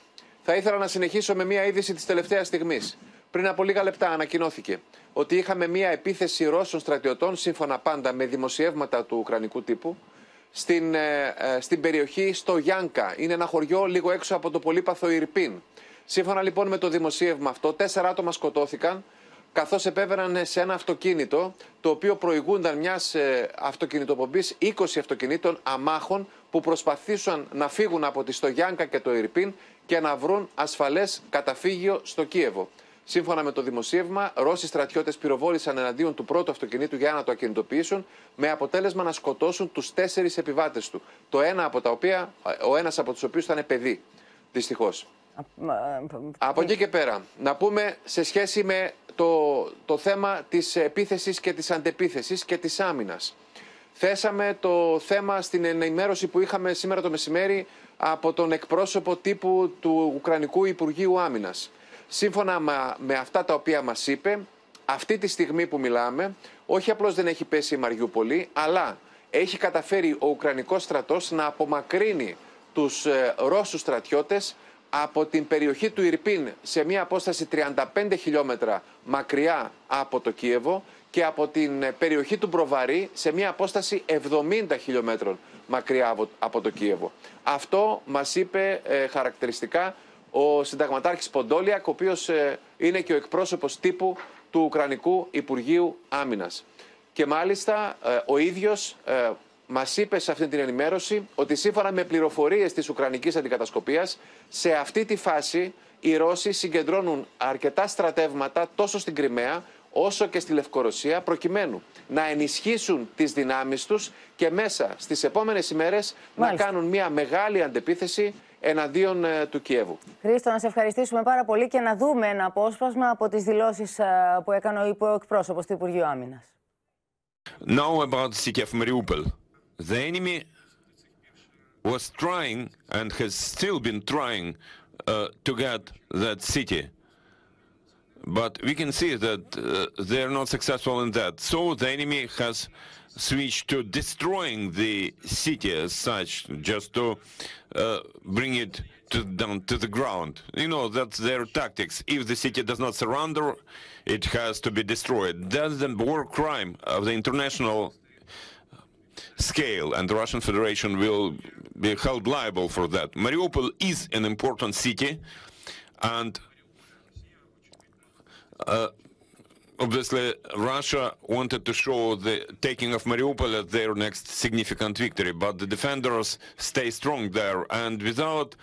θα ήθελα να συνεχίσω με μια είδηση της τελευταίας στιγμής. Πριν από λίγα λεπτά ανακοινώθηκε ότι είχαμε μια επίθεση Ρώσων στρατιωτών, σύμφωνα πάντα με δημοσιεύματα του Ουκρανικού τύπου, στην, ε, ε, στην περιοχή στο Γιάνκα. Είναι ένα χωριό λίγο έξω από το πολύπαθο Ιρπίν. Σύμφωνα λοιπόν με το δημοσίευμα αυτό, τέσσερα άτομα σκοτώθηκαν καθώς επέβαιναν σε ένα αυτοκίνητο το οποίο προηγούνταν μιας ε, αυτοκινητοπομπής 20 αυτοκινήτων αμάχων που προσπαθήσαν να φύγουν από τη Στογιάνκα και το Ιρπίν και να βρουν ασφαλές καταφύγιο στο Κίεβο. Σύμφωνα με το δημοσίευμα, Ρώσοι στρατιώτες πυροβόλησαν εναντίον του πρώτου αυτοκινήτου για να το ακινητοποιήσουν, με αποτέλεσμα να σκοτώσουν τους τέσσερις επιβάτες του. Το ένα από τα οποία, ο ένας από τους οποίους ήταν παιδί. Δυστυχώς. Από εκεί και πέρα, να πούμε σε σχέση με το, το θέμα της επίθεσης και της αντεπίθεσης και της άμυνας. Θέσαμε το θέμα στην ενημέρωση που είχαμε σήμερα το μεσημέρι από τον εκπρόσωπο τύπου του Ουκρανικού Υπουργείου Άμυνας. Σύμφωνα με αυτά τα οποία μας είπε, αυτή τη στιγμή που μιλάμε, όχι απλώς δεν έχει πέσει η Μαριούπολη, αλλά έχει καταφέρει ο Ουκρανικός στρατός να απομακρύνει τους ε, Ρώσους στρατιώτες από την περιοχή του Ιρπίν σε μια απόσταση 35 χιλιόμετρα μακριά από το Κίεβο και από την περιοχή του Μπροβαρή σε μια απόσταση 70 χιλιόμετρων μακριά από το Κίεβο. Αυτό μας είπε ε, χαρακτηριστικά ο συνταγματάρχης Ποντόλιακ, ο οποίος ε, είναι και ο εκπρόσωπος τύπου του Ουκρανικού Υπουργείου Άμυνας. Και μάλιστα ε, ο ίδιος Μας είπε σε αυτή την ενημέρωση ότι σύμφωνα με πληροφορίες της Ουκρανικής Αντικατασκοπίας, σε αυτή τη φάση οι Ρώσοι συγκεντρώνουν αρκετά στρατεύματα τόσο στην Κρυμαία όσο και στη Λευκορωσία προκειμένου να ενισχύσουν τις δυνάμεις τους και μέσα στις επόμενες ημέρες να κάνουν μια μεγάλη αντεπίθεση εναντίον ε, του Κιέβου. Χρήστο, να σε ευχαριστήσουμε πάρα πολύ και να δούμε ένα απόσπασμα από τις δηλώσεις ε, που έκανε ο εκπρόσωπος του Υπουργείου Άμυνας. Now about the city of Mariupol. the enemy was trying and has still been trying uh, to get that city. But we can see that uh, they're not successful in that. So the enemy has switched to destroying the city as such, just to uh, bring it to, down to the ground. You know, that's their tactics. If the city does not surrender, it has to be destroyed. That's the war crime of the international scale, and the Russian Federation will be held liable for that. Mariupol is an important city, and uh, obviously Russia wanted to show the taking of Mariupol as their next significant victory, but the defenders stay strong there, and without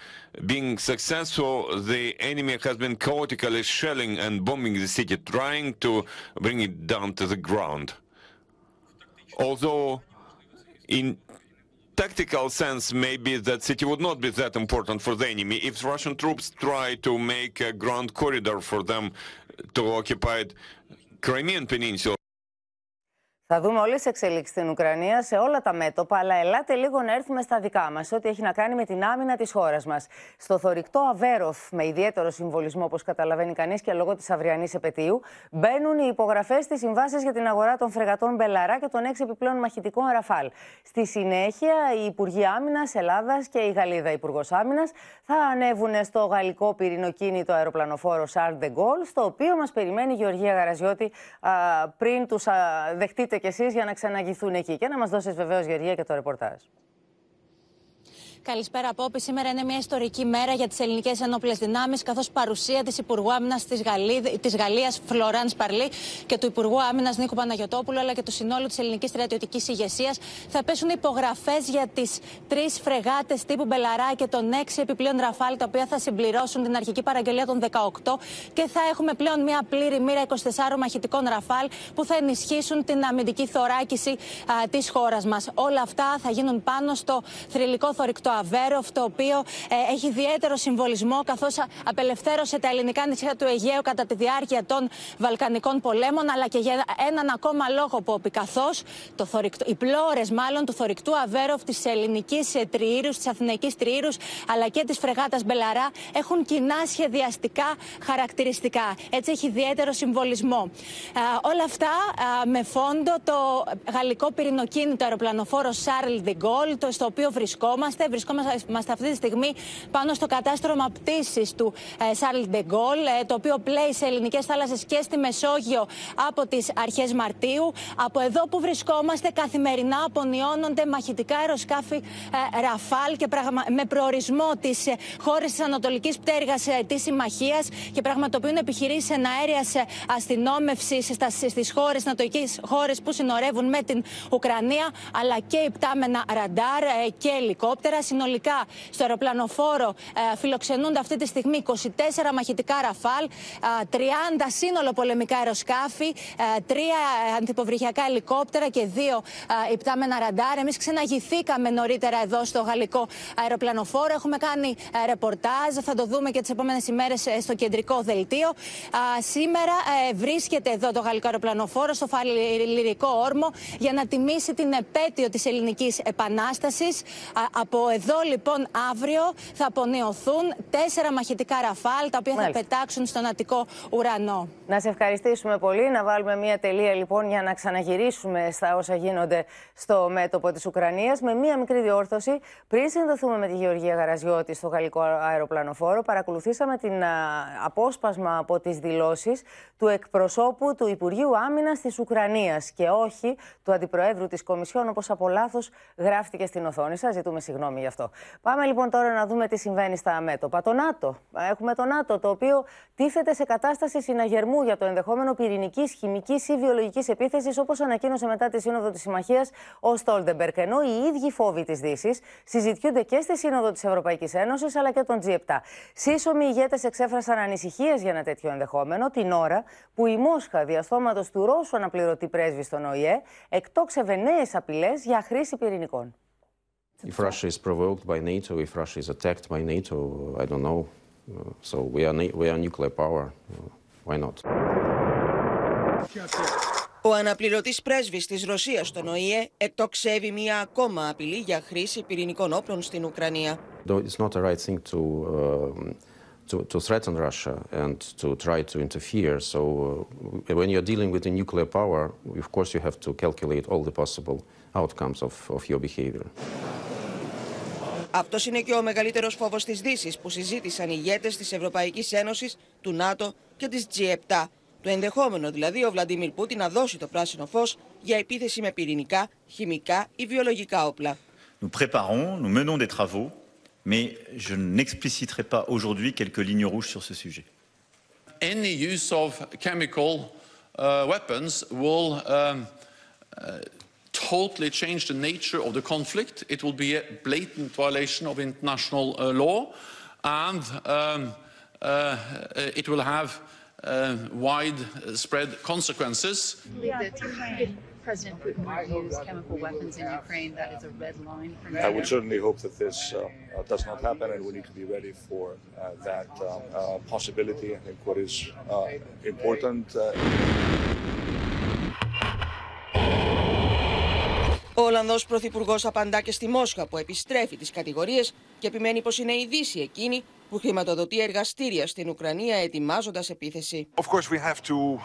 being successful, the enemy has been chaotically shelling and bombing the city, trying to bring it down to the ground. Although in tactical sense, maybe that city would not be that important for the enemy. If Russian troops try to make a ground corridor for them to occupy Crimean Peninsula, Θα δούμε όλες τις εξελίξεις στην Ουκρανία σε όλα τα μέτωπα, αλλά ελάτε λίγο να έρθουμε στα δικά μας, ό,τι έχει να κάνει με την άμυνα της χώρας μας. Στο θορυκτό Αβέροφ, με ιδιαίτερο συμβολισμό, όπως καταλαβαίνει κανείς και λόγω της αυριανής επαιτίου, μπαίνουν οι υπογραφές στις συμβάσεις για την αγορά των φρεγατών Μπελαρά και των έξι επιπλέον μαχητικών Ραφάλ. Στη συνέχεια, οι Υπουργοί Άμυνας Ελλάδας και η Γαλλίδα Υπουργός Άμυνας θα ανέβουν στο γαλλικό πυρηνοκίνητο αεροπλανοφόρο Σαρλ Ντε Γκολ, στο οποίο μας περιμένει η Γεωργία Γαραζιώτη πριν τους δεχτείτε κι εσείς για να ξαναγηθούν εκεί. Και να μας δώσεις βεβαίως, Γεωργία, και το ρεπορτάζ. Καλησπέρα, Πόπη. Σήμερα είναι μια ιστορική μέρα για τις ελληνικές ενόπλες δυνάμεις, καθώς παρουσία της Υπουργού Άμυνας της Γαλλίας, Φλοράνς Παρλί, και του Υπουργού Άμυνας Νίκο Παναγιοτόπουλου, αλλά και του συνόλου της ελληνικής στρατιωτικής ηγεσίας, θα πέσουν υπογραφές για τις τρεις φρεγάτες τύπου Μπελαρά και των έξι επιπλέον Ραφάλ, τα οποία θα συμπληρώσουν την αρχική παραγγελία των 18 και θα έχουμε πλέον μια πλήρη μοίρα 24 μαχητικών Ραφάλ που θα ενισχύσουν την αμυντική θωράκιση της χώρας μας. Όλα αυτά θα γίνουν πάνω στο θρυλικό θωρηκτό το Αβέροφ, το οποίο ε, έχει ιδιαίτερο συμβολισμό, καθώς απελευθέρωσε τα ελληνικά νησιά του Αιγαίου κατά τη διάρκεια των Βαλκανικών πολέμων, αλλά και για έναν ακόμα λόγο που καθώς οι πλώρες μάλλον του θωρηκτού Αβέροφ της ελληνικής τριήρους, της αθηναϊκής τριήρους, αλλά και της φρεγάτας Μπελαρά έχουν κοινά σχεδιαστικά χαρακτηριστικά. Έτσι έχει ιδιαίτερο συμβολισμό. όλα αυτά με φόντο το γαλλικό πυρηνοκίνητο αεροπλανοφόρο Charles de Gaulle, το στο οποίο βρισκόμαστε. Βρισκόμαστε αυτή τη στιγμή πάνω στο κατάστρωμα πτήσης του ε, Charles de Gaulle, ε, το οποίο πλέει σε ελληνικές θάλασσες και στη Μεσόγειο από τις αρχές Μαρτίου. Από εδώ που βρισκόμαστε, καθημερινά απονιώνονται μαχητικά αεροσκάφη ε, Ραφάλ και με προορισμό τι χώρε της Ανατολικής Πτέρυγας της Συμμαχίας και πραγματοποιούν επιχειρήσεις εναέρεια αστυνόμευσης στις χώρες, ανατολικές χώρες που συνορεύουν με την Ουκρανία, αλλά και υπτάμενα ραντάρ ε, και ελικόπτερα. Συνολικά στο αεροπλανοφόρο ε, φιλοξενούνται αυτή τη στιγμή 24 μαχητικά ραφάλ, 30 σύνολο πολεμικά αεροσκάφη, 3 αντιποβρυχιακά ελικόπτερα και 2 υπτάμενα ραντάρ. Εμείς ξαναγηθήκαμε νωρίτερα εδώ στο γαλλικό αεροπλανοφόρο. Έχουμε κάνει ε, ρεπορτάζ, θα το δούμε και τις επόμενες ημέρες στο κεντρικό δελτίο. Σήμερα βρίσκεται εδώ το γαλλικό αεροπλανοφόρο στο Φαλυρικό Όρμο για να τιμήσει την επέτειο της Ελληνικής Επανάστασης. Από εδώ λοιπόν αύριο θα απονεωθούν τέσσερα μαχητικά ραφάλ τα οποία θα πετάξουν στον Αττικό ουρανό. Να σε ευχαριστήσουμε πολύ. Να βάλουμε μία τελεία λοιπόν για να ξαναγυρίσουμε στα όσα γίνονται στο μέτωπο της Ουκρανίας με μία μικρή διόρθωση. Πριν συνδεθούμε με τη Γεωργία Γαραζιώτη στο γαλλικό αεροπλανοφόρο, παρακολουθήσαμε την απόσπασμα από τις δηλώσεις του εκπροσώπου του Υπουργείου Άμυνας της Ουκρανίας και όχι του Αντιπροέδρου της Κομισιόν, όπως από λάθος γράφτηκε στην οθόνη σας. Ζητούμε συγγνώμη γι' αυτό. Πάμε λοιπόν τώρα να δούμε τι συμβαίνει στα μέτωπα. Το ΝΑΤΟ. Έχουμε το ΝΑΤΟ, το οποίο τίθεται σε κατάσταση συναγερμού για το ενδεχόμενο πυρηνικής, χημικής ή βιολογικής επίθεσης, όπως ανακοίνωσε μετά τη Σύνοδο της Συμμαχίας ο Στόλτεμπερκ. Ενώ οι ίδιοι φόβοι της Δύσης συζητιούνται και στη Σύνοδο της Ευρωπαϊκής Ένωσης αλλά και τον G7. Σύσσωμοι ηγέτες εξέφρασαν ανησυχίες για ένα τέτοιο ενδεχόμενο την ώρα που η Μόσχα διαστόματος του Ρώσου αναπληρωτή πρέσβη στον ΟΗΕ εκτόξευε νέες απειλές για χρήση πυρηνικών. If Russia is provoked by NATO, if Russia is attacked by NATO, I don't know. So we are, we are nuclear power. Why not? Ο αναπληρωτής πρέσβης της Ρωσίας στον ΟΗΕ εκτοξεύει μία ακόμα απειλή για χρήση πυρηνικών όπλων στην Ουκρανία. It's not the right thing to, uh, to, to threaten Russia and to try to interfere. So uh, when you're dealing with a nuclear power, of course you have to calculate all the possible outcomes of, of your behavior. Αυτός είναι και ο μεγαλύτερος φόβος της Δύσης που συζήτησαν οι ηγέτες της Ευρωπαϊκής Ένωσης, του ΝΑΤΟ και της G7. Το ενδεχόμενο δηλαδή ο Βλαντίμιρ Πούτιν να δώσει το πράσινο φως για επίθεση με πυρηνικά, χημικά ή βιολογικά όπλα. Nous préparons, nous menons des travaux, mais je n'expliciterai pas aujourd'hui quelques lignes rouges sur ce sujet. Any use of chemical uh, weapons will um, uh, totally change the nature of the conflict. It will be a blatant violation of international uh, law, and um, uh, it will have uh, widespread consequences. President Putin would use chemical weapons in Ukraine. That is a red line for I would certainly hope that this uh, uh, does not happen, and we need to be ready for uh, that possibility. I think what is important. Ο Ολλανδό Πρωθυπουργό απαντά και στη Μόσχα που επιστρέφει τι κατηγορίε και επιμένει πω είναι η Δύση εκείνη που χρηματοδοτεί εργαστήρια στην Ουκρανία ετοιμάζοντα επίθεση. Of course we have to uh,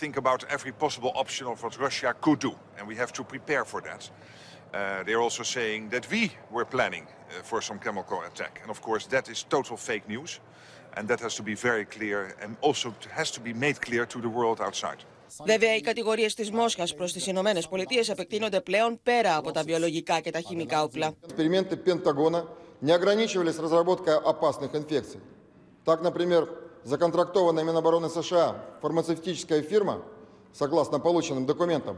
think about every possible option of what Russia could do and we have to prepare for that. Uh, they're also saying that we were planning uh, for some chemical attack and of course that is total fake news and that has to be very clear and also has to be made clear to the world outside. Βέβαια, οι κατηγορίε τη Μόσχα προ τι Ηνωμένε Πολιτείε επεκτείνονται πλέον πέρα από τα βιολογικά και τα χημικά όπλα. Эксперименты Пентагона не ограничивались разработкой опасных инфекций. Так, например, законтрактованная Минобороны США фармацевтическая фирма, согласно полученным документам,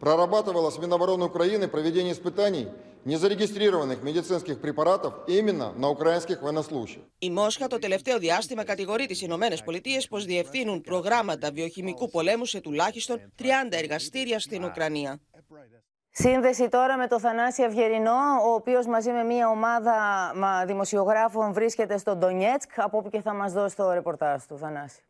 прорабатывала с Минобороны Украины проведение испытаний незарегистрированных медицинских препаратов именно на украинских военнослужащих. Η Μόσχα το τελευταίο διάστημα κατηγορεί τις Ηνωμένες Πολιτείες πως διευθύνουν προγράμματα βιοχημικού πολέμου σε τουλάχιστον 30 εργαστήρια στην Ουκρανία. Σύνδεση τώρα με το Θανάση Αυγερινό, ο οποίος μαζί με μια ομάδα δημοσιογράφων βρίσκεται στο Ντονιέτσκ, από όπου και θα μας δώσει το ρεπορτάζ του Θανάση.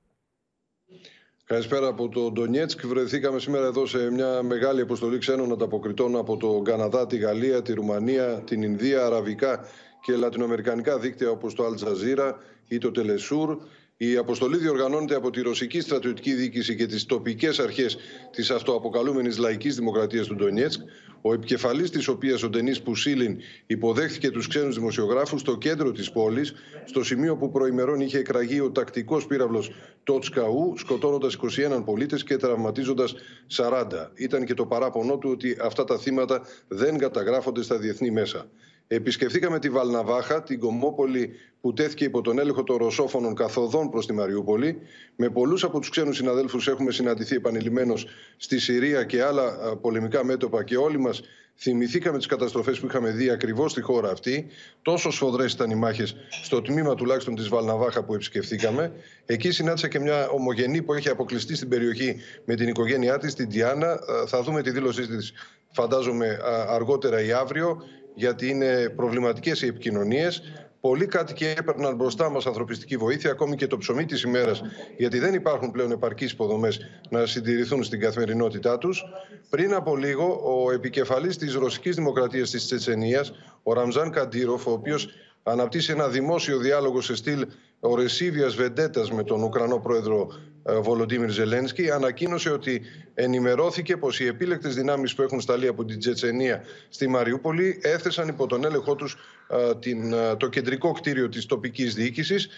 Καλησπέρα από το Ντονιέτσκ. Βρεθήκαμε σήμερα εδώ σε μια μεγάλη αποστολή ξένων ανταποκριτών από το Καναδά, τη Γαλλία, τη Ρουμανία, την Ινδία, αραβικά και λατινοαμερικανικά δίκτυα όπως το Al ή το Τελεσούρ. Η αποστολή διοργανώνεται από τη Ρωσική Στρατιωτική Διοίκηση και τις τοπικές αρχές της αυτοαποκαλούμενης Λαϊκής Δημοκρατίας του Ντονιέτσκ, ο επικεφαλής της οποίας, ο Ντενής Πουσίλιν, υποδέχθηκε τους ξένους δημοσιογράφους στο κέντρο της πόλης, στο σημείο που προημερών είχε εκραγεί ο τακτικός πύραυλος Τότσκαου, σκοτώνοντας 21 πολίτες και τραυματίζοντας 40. Ήταν και το παράπονό του ότι αυτά τα θύματα δεν καταγράφονται στα διεθνή μέσα. Επισκεφθήκαμε τη Βαλναβάχα, την Κομόπολη που τέθηκε υπό τον έλεγχο των ρωσόφωνων καθοδόν προς τη Μαριούπολη. Με πολλούς από τους ξένους συναδέλφους έχουμε συναντηθεί επανειλημμένως στη Συρία και άλλα πολεμικά μέτωπα και όλοι μας θυμηθήκαμε τις καταστροφές που είχαμε δει ακριβώς στη χώρα αυτή. Τόσο σφοδρές ήταν οι μάχες στο τμήμα τουλάχιστον της Βαλναβάχα που επισκεφθήκαμε. Εκεί συνάντησα και μια ομογενή που έχει αποκλειστεί στην περιοχή με την οικογένειά της, την Τιάννα. Θα δούμε τη δήλωσή της, φαντάζομαι, αργότερα ή αύριο γιατί είναι προβληματικές οι επικοινωνίες. Πολλοί κάτοικοι έπαιρναν μπροστά μας ανθρωπιστική βοήθεια, ακόμη και το ψωμί της ημέρας, γιατί δεν υπάρχουν πλέον επαρκείς υποδομές να συντηρηθούν στην καθημερινότητά τους. Πριν από λίγο, ο επικεφαλής της Ρωσικής Δημοκρατίας της Τσετσενίας, ο Ραμζάν Καντήροφ, ο οποίος αναπτύσσει ένα δημόσιο διάλογο σε στυλ ορεσίβιας βεντέτας με τον Ουκρανό πρόεδρο ε, Βολοντίμιρ Ζελένσκι ανακοίνωσε ότι ενημερώθηκε πως οι επίλεκτες δυνάμεις που έχουν σταλεί από την Τσετσενία στη Μαριούπολη έθεσαν υπό τον έλεγχό τους ε, την, ε, το κεντρικό κτίριο της τοπικής διοίκησης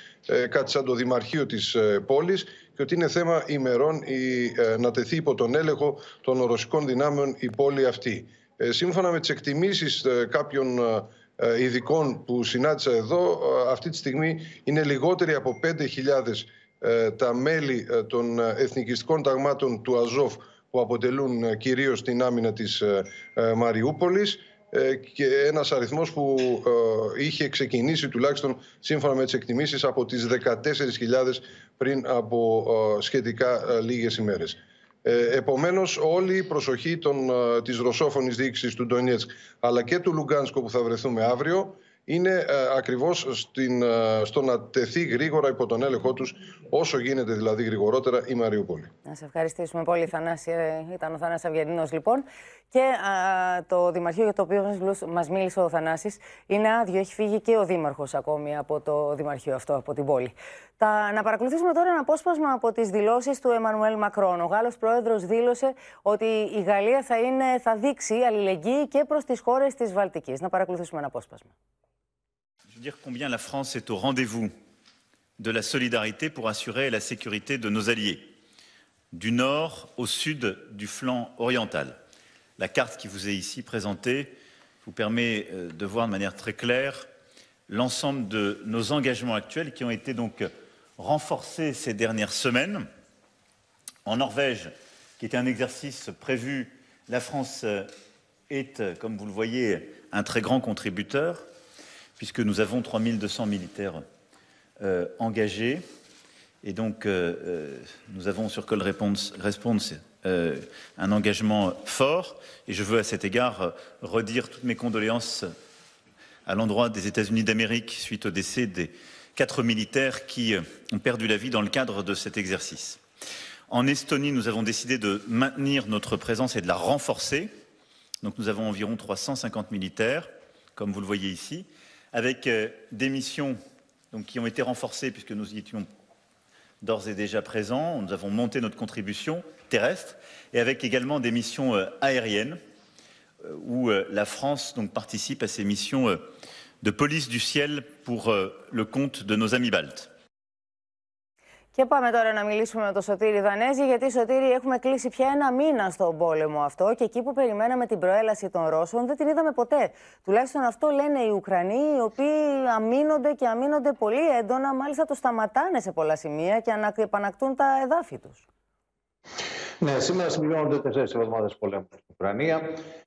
κάτι σαν το δημαρχείο της πόλης και ότι είναι θέμα ημερών η, να τεθεί υπό τον έλεγχο των ρωσικών δυνάμεων η πόλη αυτή. Σύμφωνα με τις εκτιμήσεις κάποιων ε, ειδικών που συνάντησα εδώ, ε, αυτή τη στιγμή είναι λιγότεροι από 5.000 ε, τα μέλη των εθνικιστικών ταγμάτων του Αζόφ που αποτελούν κυρίως την άμυνα της Μαριούπολης και ένας αριθμός που είχε ξεκινήσει τουλάχιστον σύμφωνα με τις εκτιμήσεις από τις 14.000 πριν από σχετικά λίγες ημέρες. Ε, Επομένως, όλη η προσοχή των, ε, της ρωσόφωνης διοίκησης του Ντονιέτσκ αλλά και του Λουγκάνσκο που θα βρεθούμε αύριο είναι ε, ακριβώς στην, ε, στο να τεθεί γρήγορα υπό τον έλεγχό τους όσο γίνεται δηλαδή γρηγορότερα η Μαριούπολη. Να σε ευχαριστήσουμε πολύ Θανάση. Ήταν ο Θανάσης Αυγερινός λοιπόν. Και το Δημαρχείο για το οποίο μας μίλησε ο Θανάσης είναι άδειο. Έχει φύγει και ο Δήμαρχος ακόμη από το Δημαρχείο αυτό, από την πόλη. Τα, να παρακολουθήσουμε τώρα ένα απόσπασμα από τις δηλώσεις του Εμμανουέλ Μακρόν. Ο Γάλλος Πρόεδρος δήλωσε ότι η Γαλλία θα, είναι, θα δείξει αλληλεγγύη και προς τις χώρες της Βαλτικής. Να παρακολουθήσουμε ένα απόσπασμα. dire combien la France est au rendez-vous de la solidarité pour assurer la sécurité de nos alliés, du nord au sud du flanc oriental. La carte qui vous est ici présentée vous permet euh, de voir de manière très claire l'ensemble de nos engagements actuels qui ont été donc renforcés ces dernières semaines. En Norvège, qui était un exercice prévu, la France euh, est, euh, comme vous le voyez, un très grand contributeur puisque nous avons 3200 militaires engagés. Et donc, nous avons sur Call Response, Response un engagement fort. Et je veux à cet égard redire toutes mes condoléances à l'endroit des États-Unis d'Amérique suite au décès des quatre militaires qui ont perdu la vie dans le cadre de cet exercice. En Estonie, nous avons décidé de maintenir notre présence et de la renforcer. Donc nous avons environ 350 militaires, comme vous le voyez ici avec euh, des missions qui ont été renforcées puisque nous y étions d'ores et déjà présents. Nous avons monté notre contribution terrestre et avec également des missions euh, aériennes euh, où la France donc, participe à ces missions de police du ciel pour le compte de nos amis baltes. Και πάμε τώρα να μιλήσουμε με τον Σωτήρη Δανέζη, γιατί Σωτήρη έχουμε κλείσει πια ένα μήνα στον πόλεμο αυτό και εκεί που περιμέναμε την προέλαση των Ρώσων δεν την είδαμε ποτέ. Τουλάχιστον αυτό λένε οι Ουκρανοί, οι οποίοι αμήνονται και αμήνονται πολύ έντονα, μάλιστα το σταματάνε σε πολλά σημεία και επανακτούν τα εδάφη τους. Ναι, σήμερα συμπληρώνονται τέσσερις εβδομάδες πολέμου στην Ουκρανία,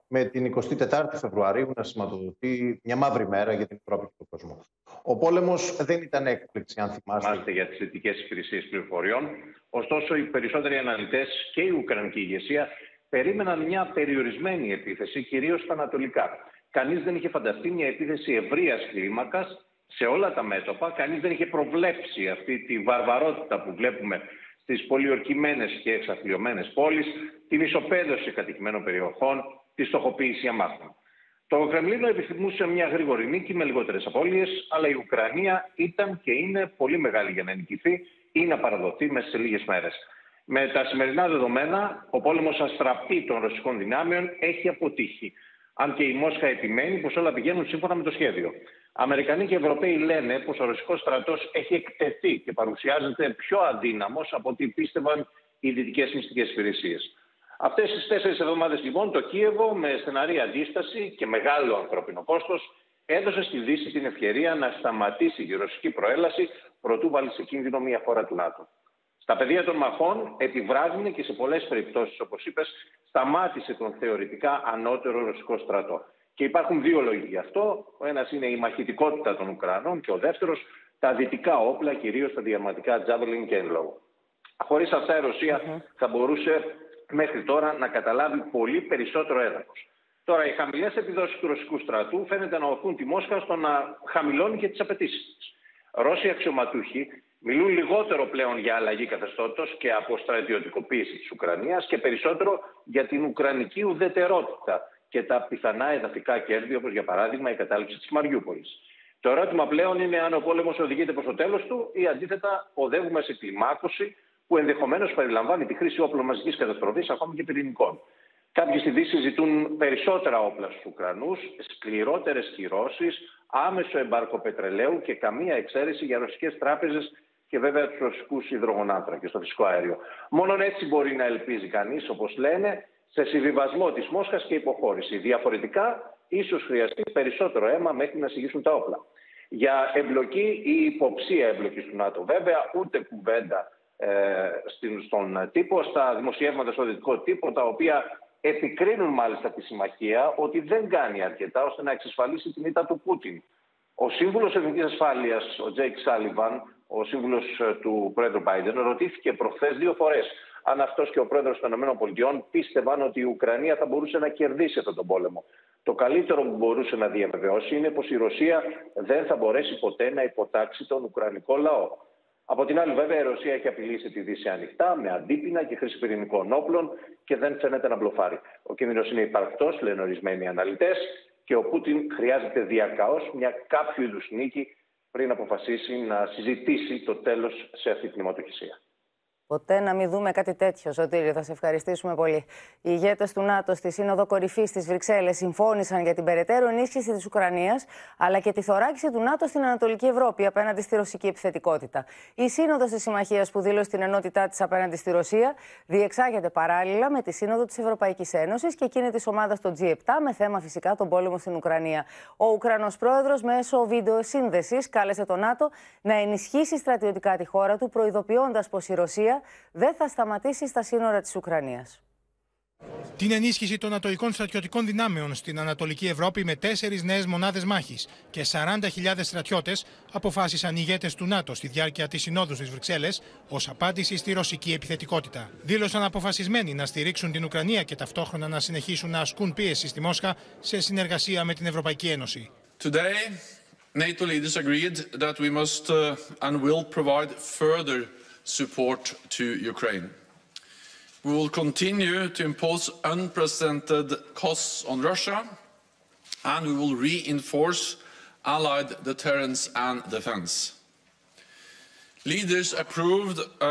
με την 24η Φεβρουαρίου να σηματοδοτεί μια μαύρη μέρα για την Ευρώπη και τον κόσμο. Ο πόλεμος δεν ήταν έκπληξη, αν θυμάστε. Θυμάστε για τις θετικές υπηρεσίες πληροφοριών. Ωστόσο, οι περισσότεροι αναλυτές και η Ουκρανική ηγεσία περίμεναν μια περιορισμένη επίθεση, κυρίως στα ανατολικά. Κανείς δεν είχε φανταστεί μια επίθεση ευρείας κλίμακας σε όλα τα μέτωπα. Κανείς δεν είχε προβλέψει αυτή τη βαρβαρότητα που βλέπουμε στις πολιορκημένες και εξαθλειωμένες πόλεις, την ισοπαίδωση κατοικημένων περιοχών, τη στοχοποίηση αμάχων. Το Κρεμλίνο επιθυμούσε μια γρήγορη νίκη με λιγότερες απώλειες, αλλά η Ουκρανία ήταν και είναι πολύ μεγάλη για να νικηθεί ή να παραδοθεί μέσα σε λίγες μέρες. Με τα σημερινά δεδομένα, ο πόλεμος αστραπή των ρωσικών δυνάμεων έχει αποτύχει. Αν και η Μόσχα επιμένει πως όλα πηγαίνουν σύμφωνα με το σχέδιο. Αμερικανοί και Ευρωπαίοι λένε πως ο ρωσικός στρατός έχει εκτεθεί και παρουσιάζεται πιο αδύναμος από ό,τι πίστευαν οι δυτικές μυστικές υπηρεσίες. Αυτές τις τέσσερις εβδομάδες, λοιπόν, το Κίεβο, με στεναρή αντίσταση και μεγάλο ανθρώπινο κόστος, έδωσε στη Δύση την ευκαιρία να σταματήσει η ρωσική προέλαση προτού βάλει σε κίνδυνο μια χώρα του ΝΑΤΟ. Στα πεδία των μαχών επιβράδυνε και σε πολλές περιπτώσεις, όπως είπες, σταμάτησε τον θεωρητικά ανώτερο ρωσικό στρατό. Και υπάρχουν δύο λόγοι γι' αυτό. Ο ένας είναι η μαχητικότητα των Ουκρανών και ο δεύτερος τα δυτικά όπλα, κυρίως τα διαρματικά Javelin και Enlow. Χωρίς αυτά η ρωσια θα μπορούσε μέχρι τώρα να καταλάβει πολύ περισσότερο έδαφος. Τώρα, οι χαμηλές επιδόσεις του ρωσικού στρατού φαίνεται να οθούν τη Μόσχα στο να χαμηλώνει και τις απαιτήσεις της. Ρώσοι αξιωματούχοι μιλούν λιγότερο πλέον για αλλαγή καθεστώτος και αποστρατιωτικοποίηση της Ουκρανίας και περισσότερο για την ουκρανική ουδετερότητα και τα πιθανά εδαφικά κέρδη, όπως για παράδειγμα η κατάληψη της Μαριούπολης. Το ερώτημα πλέον είναι αν ο πόλεμος οδηγείται προς το τέλος του ή αντίθετα οδεύουμε σε κλιμάκωση που ενδεχομένως περιλαμβάνει τη χρήση όπλων μαζικής καταστροφής, ακόμη και πυρηνικών. Κάποιοι στη Δύση ζητούν περισσότερα όπλα στους Ουκρανούς, σκληρότερες κυρώσεις, άμεσο εμπάρκο πετρελαίου και καμία εξαίρεση για ρωσικές τράπεζες και βέβαια τους ρωσικούς υδρογονάνθρακες στο φυσικό αέριο. Μόνο έτσι μπορεί να ελπίζει κανείς, όπως λένε, σε συμβιβασμό της Μόσχας και υποχώρηση. Διαφορετικά, ίσως χρειαστεί περισσότερο αίμα μέχρι να συγγύσουν τα όπλα. Για εμπλοκή ή υποψία εμπλοκής του ΝΑΤΟ, βέβαια, ούτε κουβέντα ε, στον τύπο, στα δημοσιεύματα στο δυτικό τύπο, τα οποία επικρίνουν μάλιστα τη συμμαχία ότι δεν κάνει αρκετά ώστε να εξασφαλίσει την ήττα του Πούτιν. Ο σύμβουλος Εθνικής Ασφάλειας, ο Τζέικ Σάλιβαν, ο σύμβουλος ε, του πρόεδρου Μπάιντεν, ρωτήθηκε προχθές δύο φορές αν αυτός και ο πρόεδρος των ΗΠΑ πίστευαν ότι η Ουκρανία θα μπορούσε να κερδίσει αυτόν τον πόλεμο. Το καλύτερο που μπορούσε να διαβεβαιώσει είναι πως η Ρωσία δεν θα μπορέσει ποτέ να υποτάξει τον Ουκρανικό λαό. Από την άλλη, βέβαια, η Ρωσία έχει απειλήσει τη Δύση ανοιχτά, με αντίποινα και χρήση πυρηνικών όπλων και δεν φαίνεται να μπλοφάρει. Ο κίνδυνος είναι υπαρκτός, λένε ορισμένοι αναλυτές, και ο Πούτιν χρειάζεται διακαώς μια κάποιο είδους νίκη πριν αποφασίσει να συζητήσει το τέλος σε αυτή την αιματοχυσία. Ποτέ να μην δούμε κάτι τέτοιο, Σωτήριο. Θα σε ευχαριστήσουμε πολύ. Οι ηγέτες του ΝΑΤΟ στη Σύνοδο Κορυφής της Βρυξέλλες συμφώνησαν για την περαιτέρω ενίσχυση της Ουκρανίας, αλλά και τη θωράκιση του ΝΑΤΟ στην Ανατολική Ευρώπη απέναντι στη ρωσική επιθετικότητα. Η Σύνοδος της Συμμαχίας που δήλωσε την ενότητά της απέναντι στη Ρωσία διεξάγεται παράλληλα με τη Σύνοδο της Ευρωπαϊκής Ένωσης και εκείνη της ομάδας των G7 με θέμα φυσικά τον πόλεμο στην Ουκρανία. Ο Ουκρανός πρόεδρος μέσω βίντεο σύνδεσης κάλεσε το ΝΑΤΟ να ενισχύσει στρατιωτικά τη χώρα του, προειδοποιώντας πως η Ρωσία δεν θα σταματήσει στα σύνορα της Ουκρανίας. Την ενίσχυση των ατοικών στρατιωτικών δυνάμεων στην Ανατολική Ευρώπη με τέσσερις νέες μονάδες μάχης και 40.000 στρατιώτες αποφάσισαν οι ηγέτες του ΝΑΤΟ στη διάρκεια της Συνόδου στις Βρυξέλλες ως απάντηση στη ρωσική επιθετικότητα. Δήλωσαν αποφασισμένοι να στηρίξουν την Ουκρανία και ταυτόχρονα να συνεχίσουν να ασκούν πίεση στη Μόσχα σε συνεργασία με την Ευρωπαϊκή Ένωση. Today, NATO leaders agreed that we must uh, and will provide further support to Ukraine. We will continue to impose unprecedented costs on Russia, and we will reinforce allied deterrence and defense. Leaders approved uh,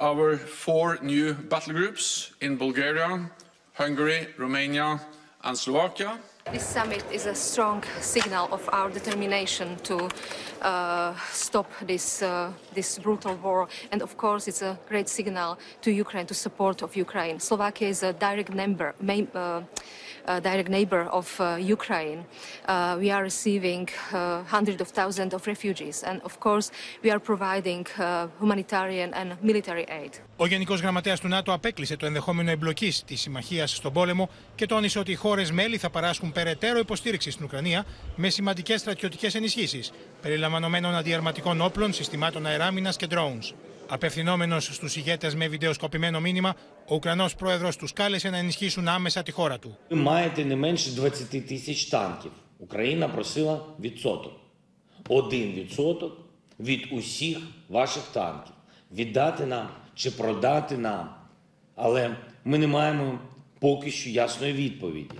our four new battle groups in Bulgaria, Hungary, Romania, and Slovakia. This summit is a strong signal of our determination to uh, stop this, uh, this brutal war. And of course, it's a great signal to Ukraine, to support of Ukraine. Slovakia is a direct member, uh, direct neighbor of uh, Ukraine. Uh, we are receiving uh, hundreds of thousands of refugees, and of course, we are providing uh, humanitarian and military aid. Ο Γενικός Γραμματέας του ΝΑΤΟ απέκλεισε το ενδεχόμενο εμπλοκής της συμμαχίας στον πόλεμο και τόνισε ότι οι χώρες μέλη θα παράσχουν περαιτέρω υποστήριξη στην Ουκρανία με σημαντικές στρατιωτικές ενισχύσεις, περιλαμβανομένων αντιαρματικών όπλων, συστημάτων αεράμινας και drones. Απευθυνόμενο στου ηγέτε με βιντεοσκοπημένο μήνυμα, ο Ουκρανό πρόεδρο του κάλεσε να ενισχύσουν άμεσα τη χώρα του. Маєте не менше 20 тисяч танків. Україна просила відсоток. Один відсоток від усіх ваших танків. Віддати нам чи продати нам. Але ми не маємо поки що ясної відповіді.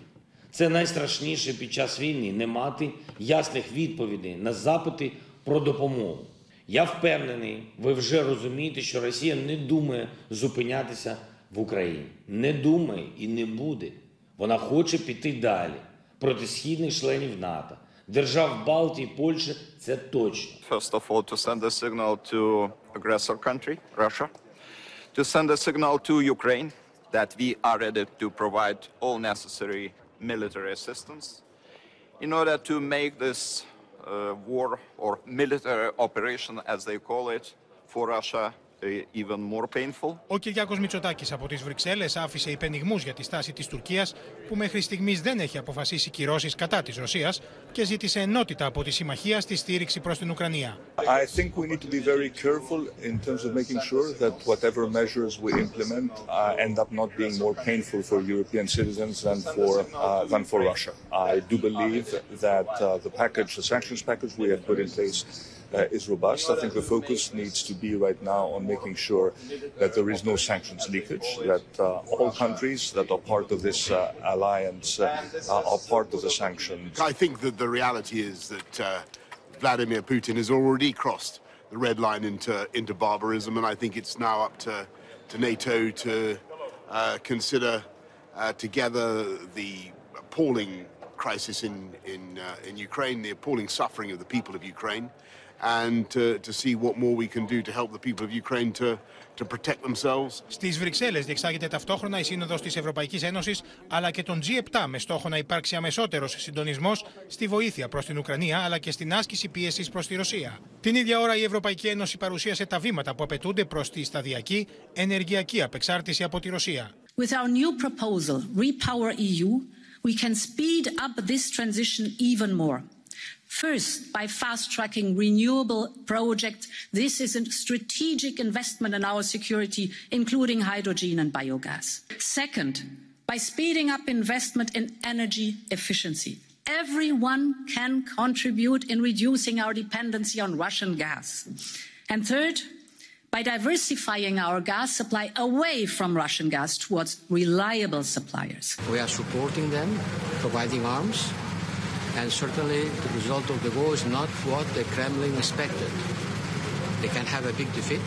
Це найстрашніше під час війни не мати ясних відповідей на запити про допомогу. Я впевнений, ви вже розумієте, що Росія не думає зупинятися в Україні. Не думає і не буде. Вона хоче піти далі проти східних членів НАТО, держав Балтії, Польщі – це точно. First of all, to send a signal to aggressor country, Russia, to send a signal to Ukraine that we are ready to provide all necessary military assistance in order to make this uh, war or military operation, as they call it, for Russia. uh, even more painful. Ο Κυριάκο Μητσοτάκη από τι Βρυξέλλε άφησε υπενιγμού για τη στάση τη Τουρκία, που μέχρι στιγμή δεν έχει αποφασίσει κυρώσει κατά τη Ρωσία και ζήτησε ενότητα από τη συμμαχία στη στήριξη προ την Ουκρανία. I think we need to be very careful in terms of making sure that whatever measures we implement uh, end up not being more painful for European citizens than for uh, than for Russia. I do believe that uh, the package, the sanctions package we have put in place. Uh, is robust. I think the focus needs to be right now on making sure that there is no sanctions leakage, that uh, all countries that are part of this uh, alliance are part of the sanctions. I think that the reality is that Vladimir Putin has already crossed the red line into into barbarism, and I think it's now up to to NATO to uh, consider uh, together the appalling crisis in in uh, in Ukraine, the appalling suffering of the people of Ukraine, and to, to see what more we can do to help the people of Ukraine to to protect themselves. Στις Βρυξέλλες διεξάγεται ταυτόχρονα η Σύνοδος της Ευρωπαϊκής Ένωσης αλλά και των G7 με στόχο να υπάρξει αμεσότερος συντονισμός στη βοήθεια προς την Ουκρανία αλλά και στην άσκηση πίεσης προς τη Ρωσία. Την ίδια ώρα η Ευρωπαϊκή Ένωση παρουσίασε τα βήματα που απαιτούνται προς τη σταδιακή ενεργειακή απεξάρτηση από τη Ρωσία. With our new proposal, Repower EU, we can speed up this transition even more. First, by fast-tracking renewable projects, this is a strategic investment in our security, including hydrogen and biogas. Second, by speeding up investment in energy efficiency. Everyone can contribute in reducing our dependency on Russian gas. And third, by diversifying our gas supply away from Russian gas towards reliable suppliers. We are supporting them, providing arms, and certainly the result of the war is not what the Kremlin expected. They can have a big defeat.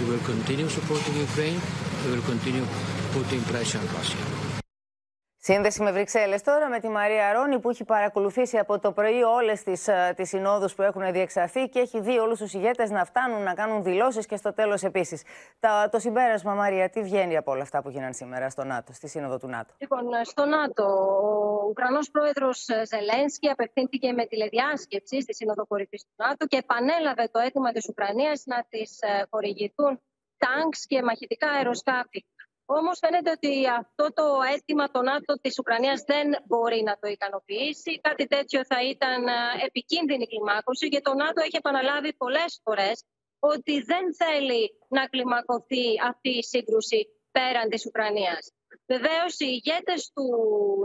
We will continue supporting Ukraine. We will continue putting pressure on Russia. Σύνδεση με Βρυξέλλες τώρα με τη Μαρία Ρόνη που έχει παρακολουθήσει από το πρωί όλες τις τις συνόδους που έχουν διεξαρθεί και έχει δει όλους τους ηγέτες να φτάνουν να κάνουν δηλώσεις και στο τέλος επίσης. Το συμπέρασμα, Μαρία, τι βγαίνει από όλα αυτά που γίνανε σήμερα στο ΝΑΤΟ, στη Σύνοδο του ΝΑΤΟ; Λοιπόν, στο ΝΑΤΟ, ο Ουκρανός πρόεδρος Ζελένσκι απευθύνθηκε με τηλεδιάσκεψη στη Σύνοδο Κορυφής του ΝΑΤΟ και επανέλαβε το αίτημα της Ουκρανίας να τη χορηγηθούν τάγκς και μαχητικά αεροσκάφη. Όμως φαίνεται ότι αυτό το αίτημα το ΝΑΤΟ της Ουκρανίας δεν μπορεί να το ικανοποιήσει. Κάτι τέτοιο θα ήταν επικίνδυνη κλιμάκωση και το ΝΑΤΟ έχει επαναλάβει πολλές φορές ότι δεν θέλει να κλιμακωθεί αυτή η σύγκρουση πέραν της Ουκρανίας. Βεβαίως, οι ηγέτες του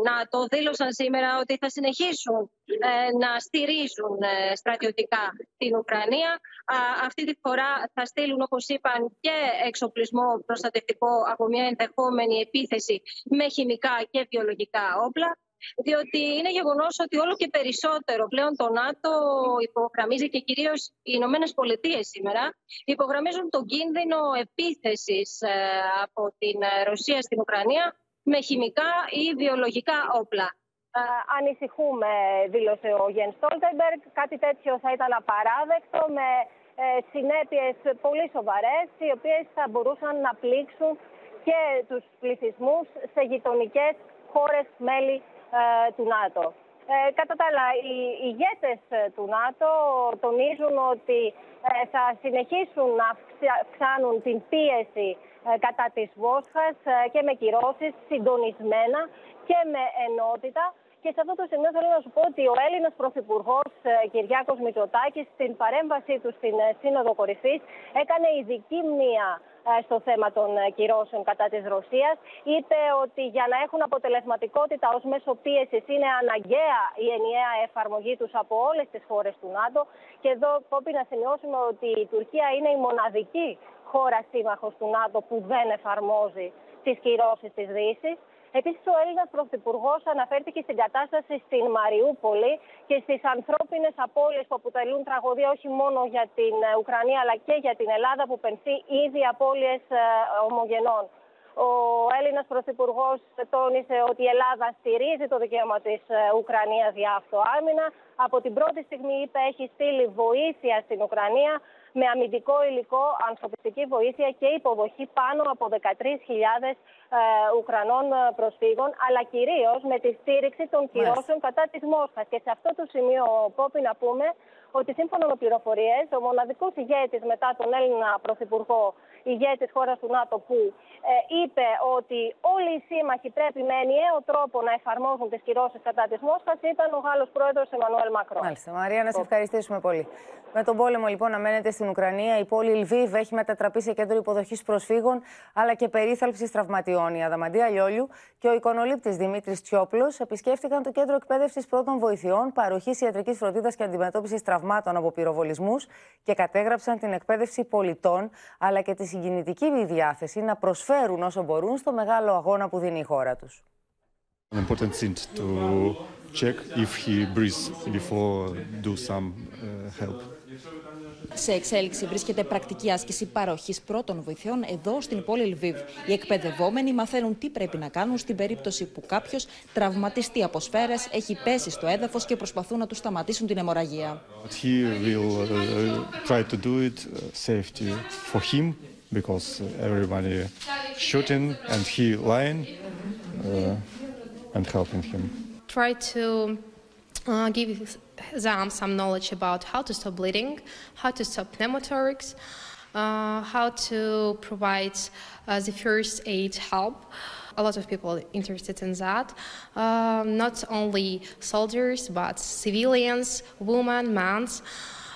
ΝΑΤΟ δήλωσαν σήμερα ότι θα συνεχίσουν ε, να στηρίζουν ε, στρατιωτικά την Ουκρανία. Α, αυτή τη φορά θα στείλουν, όπως είπαν, και εξοπλισμό προστατευτικό από μια ενδεχόμενη επίθεση με χημικά και βιολογικά όπλα. Διότι είναι γεγονός ότι όλο και περισσότερο πλέον το ΝΑΤΟ υπογραμμίζει και κυρίως οι Ηνωμένες Πολιτείες σήμερα υπογραμμίζουν τον κίνδυνο επίθεσης από την Ρωσία στην Ουκρανία με χημικά ή βιολογικά όπλα. Ε, ανησυχούμε, δήλωσε ο Γεν Στόλτεμπεργκ. Κάτι τέτοιο θα ήταν απαράδεκτο με ε, συνέπειες πολύ σοβαρές, οι οποίες θα μπορούσαν να πλήξουν και τους πληθυσμούς σε γειτονικές χώρες μέλη ε, του ΝΑΤΟ. Ε, κατά τα άλλα, οι ηγέτες του ΝΑΤΟ τονίζουν ότι ε, θα συνεχίσουν να αυξάνουν την πίεση κατά της Βόσχας και με κυρώσεις συντονισμένα και με ενότητα Και σε αυτό το σημείο θέλω να σου πω ότι ο Έλληνας Πρωθυπουργός Κυριάκος Μητσοτάκης στην παρέμβασή του στην Σύνοδο Κορυφής έκανε ειδική μνήμα στο θέμα των κυρώσεων κατά της Ρωσίας. Είπε ότι για να έχουν αποτελεσματικότητα ως μέσο πίεσης είναι αναγκαία η ενιαία εφαρμογή τους από όλες τις χώρες του ΝΑΤΟ. Και εδώ πρέπει να σημειώσουμε ότι η Τουρκία είναι η μοναδική χώρα σύμμαχος του ΝΑΤΟ που δεν εφαρμόζει τις κυρώσεις της Δύσης. Επίσης, ο Έλληνας Πρωθυπουργός αναφέρθηκε στην κατάσταση στην Μαριούπολη και στις ανθρώπινες απώλειες που αποτελούν τραγωδία όχι μόνο για την ε, Ουκρανία αλλά και για την Ελλάδα που πενθεί ήδη απώλειες ε, ομογενών. Ο Έλληνας Πρωθυπουργός τόνισε ότι η Ελλάδα στηρίζει το δικαίωμα της ε, Ουκρανίας για αυτοάμυνα. Από την πρώτη στιγμή, είπε, έχει στείλει βοήθεια στην Ουκρανία με αμυντικό υλικό, ανθρωπιστική βοήθεια και υποδοχή πάνω από 13.000 ε, Ουκρανών ε, προσφύγων, αλλά κυρίως με τη στήριξη των κυρώσεων κατά της Μόσχας. Και σε αυτό το σημείο, Πόπι, να πούμε ότι σύμφωνα με πληροφορίες, ο μοναδικός ηγέτης μετά τον Έλληνα Πρωθυπουργό, ηγέτης χώρας του ΝΑΤΟ, που ε, είπε ότι όλοι οι σύμμαχοι πρέπει με ενιαίο τρόπο να εφαρμόζουν τις κυρώσεις κατά της Μόσχας, ήταν ο Γάλλος πρόεδρος Εμμανουέλ Μακρό. Μάλιστα. Μαρία, να σε ευχαριστήσουμε πολύ. Με τον πόλεμο λοιπόν να μένετε στην Ουκρανία, η πόλη Λβίβ έχει μετατραπεί σε κέντρο υποδοχής προσφύγων αλλά και περίθαλψη τραυματιών. Η Αδαμαντία Λιόλιου και ο εικονολήπτη Δημήτρης Τσιόπλος επισκέφτηκαν το κέντρο εκπαίδευσης πρώτων βοηθειών, παροχής ιατρικής φροντίδας και αντιμετώπισης τραυμάτων από πυροβολισμούς και κατέγραψαν την εκπαίδευση πολιτών αλλά και τη συγκινητική διάθεση να προσφέρουν όσο μπορούν στο μεγάλο αγώνα που δίνει η χώρα τους. important thing to check if he breathes before do some uh, help. Σε εξέλιξη βρίσκεται πρακτική άσκηση παροχής πρώτων βοηθειών εδώ στην πόλη Λβίβ. Οι εκπαιδευόμενοι μαθαίνουν τι πρέπει να κάνουν στην περίπτωση που κάποιος τραυματιστεί από σφαίρες, έχει πέσει στο έδαφος και προσπαθούν να του σταματήσουν την αιμορραγία. He will uh, try to do it uh, safety for him because everybody shooting and he lying uh, and helping him. Try to uh, give them some knowledge about how to stop bleeding, how to stop pneumothorax, uh, how to provide uh, the first aid help. A lot of people interested in that. Um, not only soldiers, but civilians, women, men.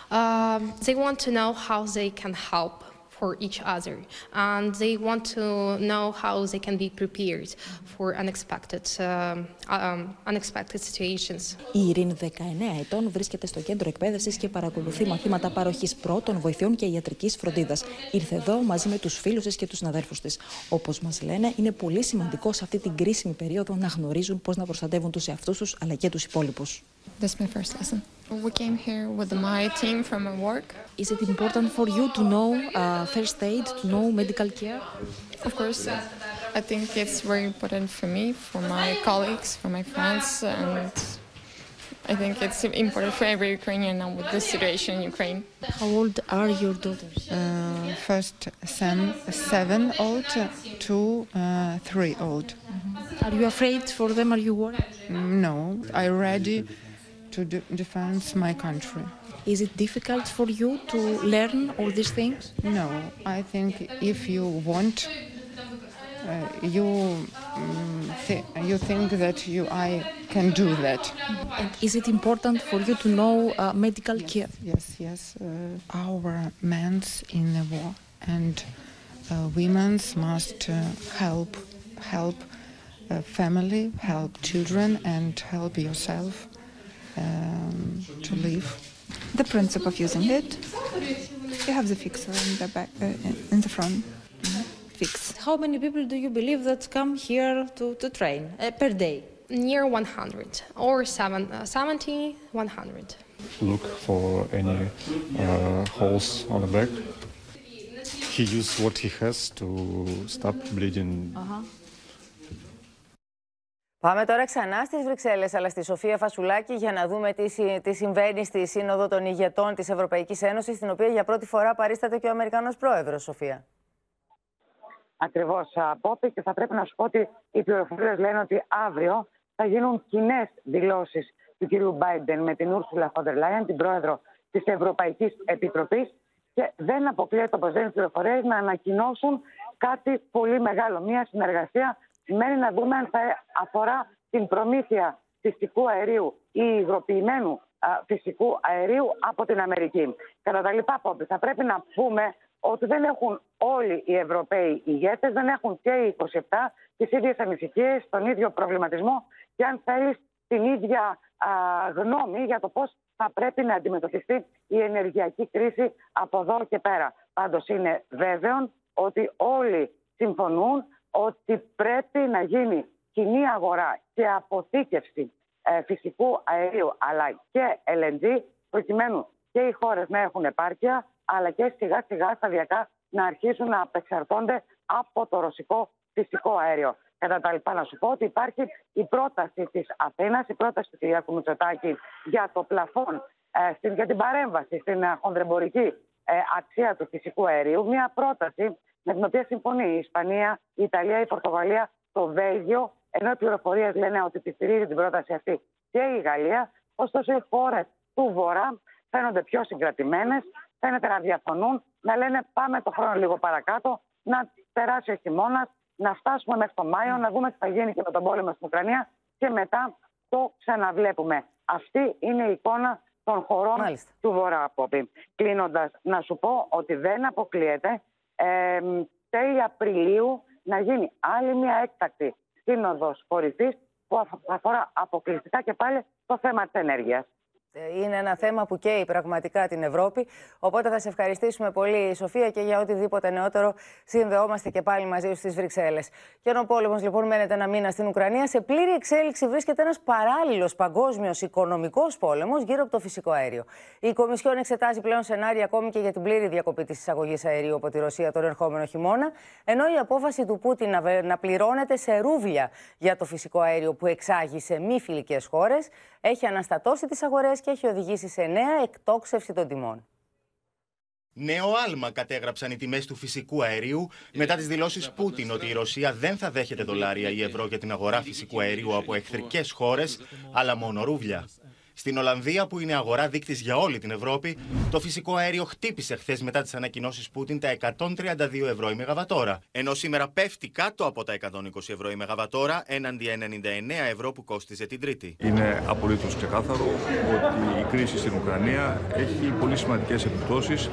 Um, they want to know how they can help for each other and they want to know how they can be prepared for unexpected, um, um, unexpected situations. Η Ειρήνη, 19 ετών, βρίσκεται στο κέντρο εκπαίδευσης και παρακολουθεί μαθήματα παροχής πρώτων βοηθειών και ιατρικής φροντίδας. Ήρθε εδώ μαζί με τους φίλους της και τους συναδέλφους της. Όπως μας λένε, είναι πολύ σημαντικό σε αυτή την κρίσιμη περίοδο να γνωρίζουν πώς να προστατεύουν τους εαυτούς τους αλλά και τους υπόλοιπους. That's my first lesson. We came here with my team from my work. Is it important for you to know uh, first aid, to know medical care? Of course, I think it's very important for me, for my colleagues, for my friends, and I think it's important for every Ukrainian now with this situation in Ukraine. How old are your daughters? Uh, first seven, seven old, two uh, three old. Are you afraid for them? Are you worried? No, I ready to de- defend my country. Is it difficult for you to learn all these things? No, I think if you want, uh, you um, th- you think that you I can do that. And is it important for you to know uh, medical care? Yes, yes. Uh, our men's in the war and uh, women's must uh, help help uh, family, help children, and help yourself um, to leave. The principle of using it. You have the fixer in the back, uh, in the front. Fix. How many people do you believe that come here to, to train uh, per day? Near 100 or seven, uh, 70, 100. Look for any uh, holes on the back. He used what he has to stop bleeding. Uh-huh. Πάμε τώρα ξανά στις Βρυξέλλες, αλλά στη Σοφία Φασουλάκη, για να δούμε τι, τι συμβαίνει στη Σύνοδο των ηγετών της Ευρωπαϊκής Ένωσης, στην οποία για πρώτη φορά παρίσταται και ο Αμερικανός Πρόεδρος, Σοφία. Ακριβώς, Πόπη, και θα πρέπει να σου πω ότι οι πληροφορίες λένε ότι αύριο θα γίνουν κοινές δηλώσεις του κ. Μπάιντεν με την Ούρσουλα Φόντερ Λάιεν, την πρόεδρο της Ευρωπαϊκής Επιτροπής. Και δεν αποκλείεται, όπως λένε οι πληροφορίες, να ανακοινώσουν κάτι πολύ μεγάλο. Μια συνεργασία σημαίνει να δούμε αν θα αφορά την προμήθεια φυσικού αερίου ή υγροποιημένου φυσικού αερίου από την Αμερική. Κατά τα λοιπά, Πόπη, θα πρέπει να πούμε ότι δεν έχουν όλοι οι Ευρωπαίοι ηγέτες, δεν έχουν και οι 27 τις ίδιες ανησυχίες, τον ίδιο προβληματισμό και αν θέλεις την ίδια α, γνώμη για το πώς θα πρέπει να αντιμετωπιστεί η ενεργειακή κρίση από εδώ και πέρα. Πάντως είναι βέβαιο ότι όλοι συμφωνούν ότι πρέπει να γίνει κοινή αγορά και αποθήκευση ε, φυσικού αερίου αλλά και LNG προκειμένου και οι χώρες να έχουν επάρκεια αλλά και σιγά σιγά σταδιακά να αρχίσουν να απεξαρτώνται από το ρωσικό φυσικό αέριο. Κατά τα λοιπά, να σου πω ότι υπάρχει η πρόταση της Αθήνας, η πρόταση του κ. Μητσοτάκη για το πλαφόν, ε, για την παρέμβαση στην ε, χονδρεμπορική ε, αξία του φυσικού αερίου. Μια πρόταση με την οποία συμφωνεί η Ισπανία, η Ιταλία, η Πορτογαλία, το Βέλγιο, ενώ οι πληροφορίες λένε ότι τη στηρίζει την πρόταση αυτή και η Γαλλία. Ωστόσο, οι χώρες του Βορρά φαίνονται πιο συγκρατημένες, φαίνεται να διαφωνούν, να λένε πάμε το χρόνο λίγο παρακάτω, να περάσει ο χειμώνας, να φτάσουμε μέχρι τον Μάιο, να δούμε τι θα γίνει και με τον πόλεμο στην Ουκρανία και μετά το ξαναβλέπουμε. Αυτή είναι η εικόνα των χωρών του Βορρά, Απόπη. Κλείνοντας, να σου πω ότι δεν αποκλείεται ε, τέλη Απριλίου να γίνει άλλη μια έκτακτη σύνοδος κορυφή που αφορά αποκλειστικά και πάλι το θέμα της ενέργειας. Είναι ένα θέμα που καίει πραγματικά την Ευρώπη. Οπότε θα σε ευχαριστήσουμε πολύ, Σοφία, και για οτιδήποτε νεότερο συνδεόμαστε και πάλι μαζί σου στις Βρυξέλλες. Και ενώ ο πόλεμος λοιπόν μένεται ένα μήνα στην Ουκρανία, σε πλήρη εξέλιξη βρίσκεται ένας παράλληλος παγκόσμιος οικονομικός πόλεμος γύρω από το φυσικό αέριο. Η Κομισιόν εξετάζει πλέον σενάρια ακόμη και για την πλήρη διακοπή της εισαγωγής αερίου από τη Ρωσία τον ερχόμενο χειμώνα, ενώ η απόφαση του Πούτιν να, να πληρώνεται σε ρούβλια για το φυσικό αέριο που εξάγει σε μη φιλικές χώρες έχει αναστατώσει τις αγορές και έχει οδηγήσει σε νέα εκτόξευση των τιμών. Νέο άλμα κατέγραψαν οι τιμές του φυσικού αερίου μετά τις δηλώσεις Πούτιν ότι η Ρωσία δεν θα δέχεται δολάρια ή ευρώ για την αγορά φυσικού αερίου από εχθρικές χώρες, αλλά μόνο ρούβλια. Στην Ολλανδία, που είναι αγορά δείκτης για όλη την Ευρώπη, το φυσικό αέριο χτύπησε χθες μετά τις ανακοινώσεις Πούτιν τα 132 ευρώ η Μεγαβατόρα. Ενώ σήμερα πέφτει κάτω από τα 120 ευρώ η Μεγαβατόρα έναντι 99 ευρώ που κόστιζε την Τρίτη. Είναι απολύτως ξεκάθαρο ότι η κρίση στην Ουκρανία έχει πολύ σημαντικές επιπτώσεις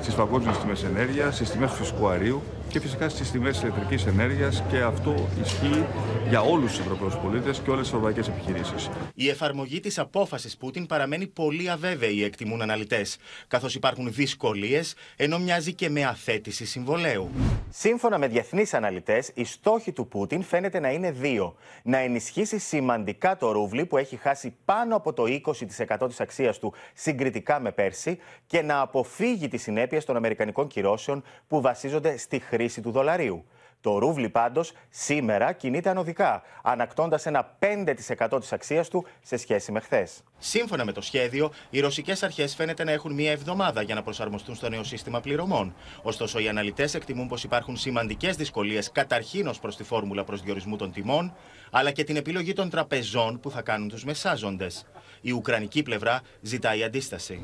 στις παγκόσμιες τιμές ενέργειας, στις τιμές του φυσικού αερίου και φυσικά στις τιμές ηλεκτρικής ενέργειας και αυτό ισχύει για όλους τους Ευρωπαίους πολίτες και όλες τις ευρωπαϊκές επιχειρήσεις. Η εφαρμογή της απόφασης Πούτιν παραμένει πολύ αβέβαιη, εκτιμούν αναλυτές, καθώς υπάρχουν δυσκολίες, ενώ μοιάζει και με αθέτηση συμβολέου. Σύμφωνα με διεθνείς αναλυτές, οι στόχοι του Πούτιν φαίνεται να είναι δύο. Να ενισχύσει σημαντικά το ρούβλι που έχει χάσει πάνω από το 20% της αξίας του συγκριτικά με πέρσι και να αποφύγει τις συνέπειες των Αμερικανικών κυρώσεων που βασίζονται στη χρήση χρήση του δολαρίου. Το ρούβλι πάντως σήμερα κινείται ανωδικά, ανακτώντας ένα 5% της αξίας του σε σχέση με χθες. Σύμφωνα με το σχέδιο, οι ρωσικές αρχές φαίνεται να έχουν μία εβδομάδα για να προσαρμοστούν στο νέο σύστημα πληρωμών. Ωστόσο, οι αναλυτές εκτιμούν πως υπάρχουν σημαντικές δυσκολίες καταρχήν ως προς τη φόρμουλα προσδιορισμού των τιμών, αλλά και την επιλογή των τραπεζών που θα κάνουν τους μεσάζοντες. Η Ουκρανική πλευρά ζητάει αντίσταση.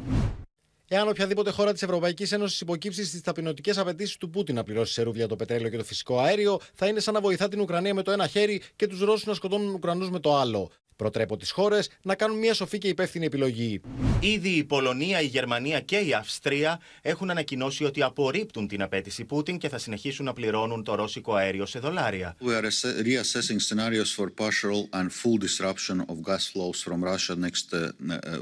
Εάν οποιαδήποτε χώρα της Ευρωπαϊκής Ένωσης υποκύψει στις ταπεινωτικές απαιτήσεις του Πούτιν να πληρώσει σε ρούβλια το πετρέλαιο και το φυσικό αέριο, θα είναι σαν να βοηθά την Ουκρανία με το ένα χέρι και τους Ρώσους να σκοτώνουν Ουκρανούς με το άλλο. Προτρέπω τις χώρες να κάνουν μια σοφή και υπεύθυνη επιλογή. Ήδη η Πολωνία, η Γερμανία και η Αυστρία έχουν ανακοινώσει ότι απορρίπτουν την απέτηση Πούτιν και θα συνεχίσουν να πληρώνουν το ρώσικο αέριο σε δολάρια. We are reassessing scenarios for partial and full disruption of gas flows from Russia next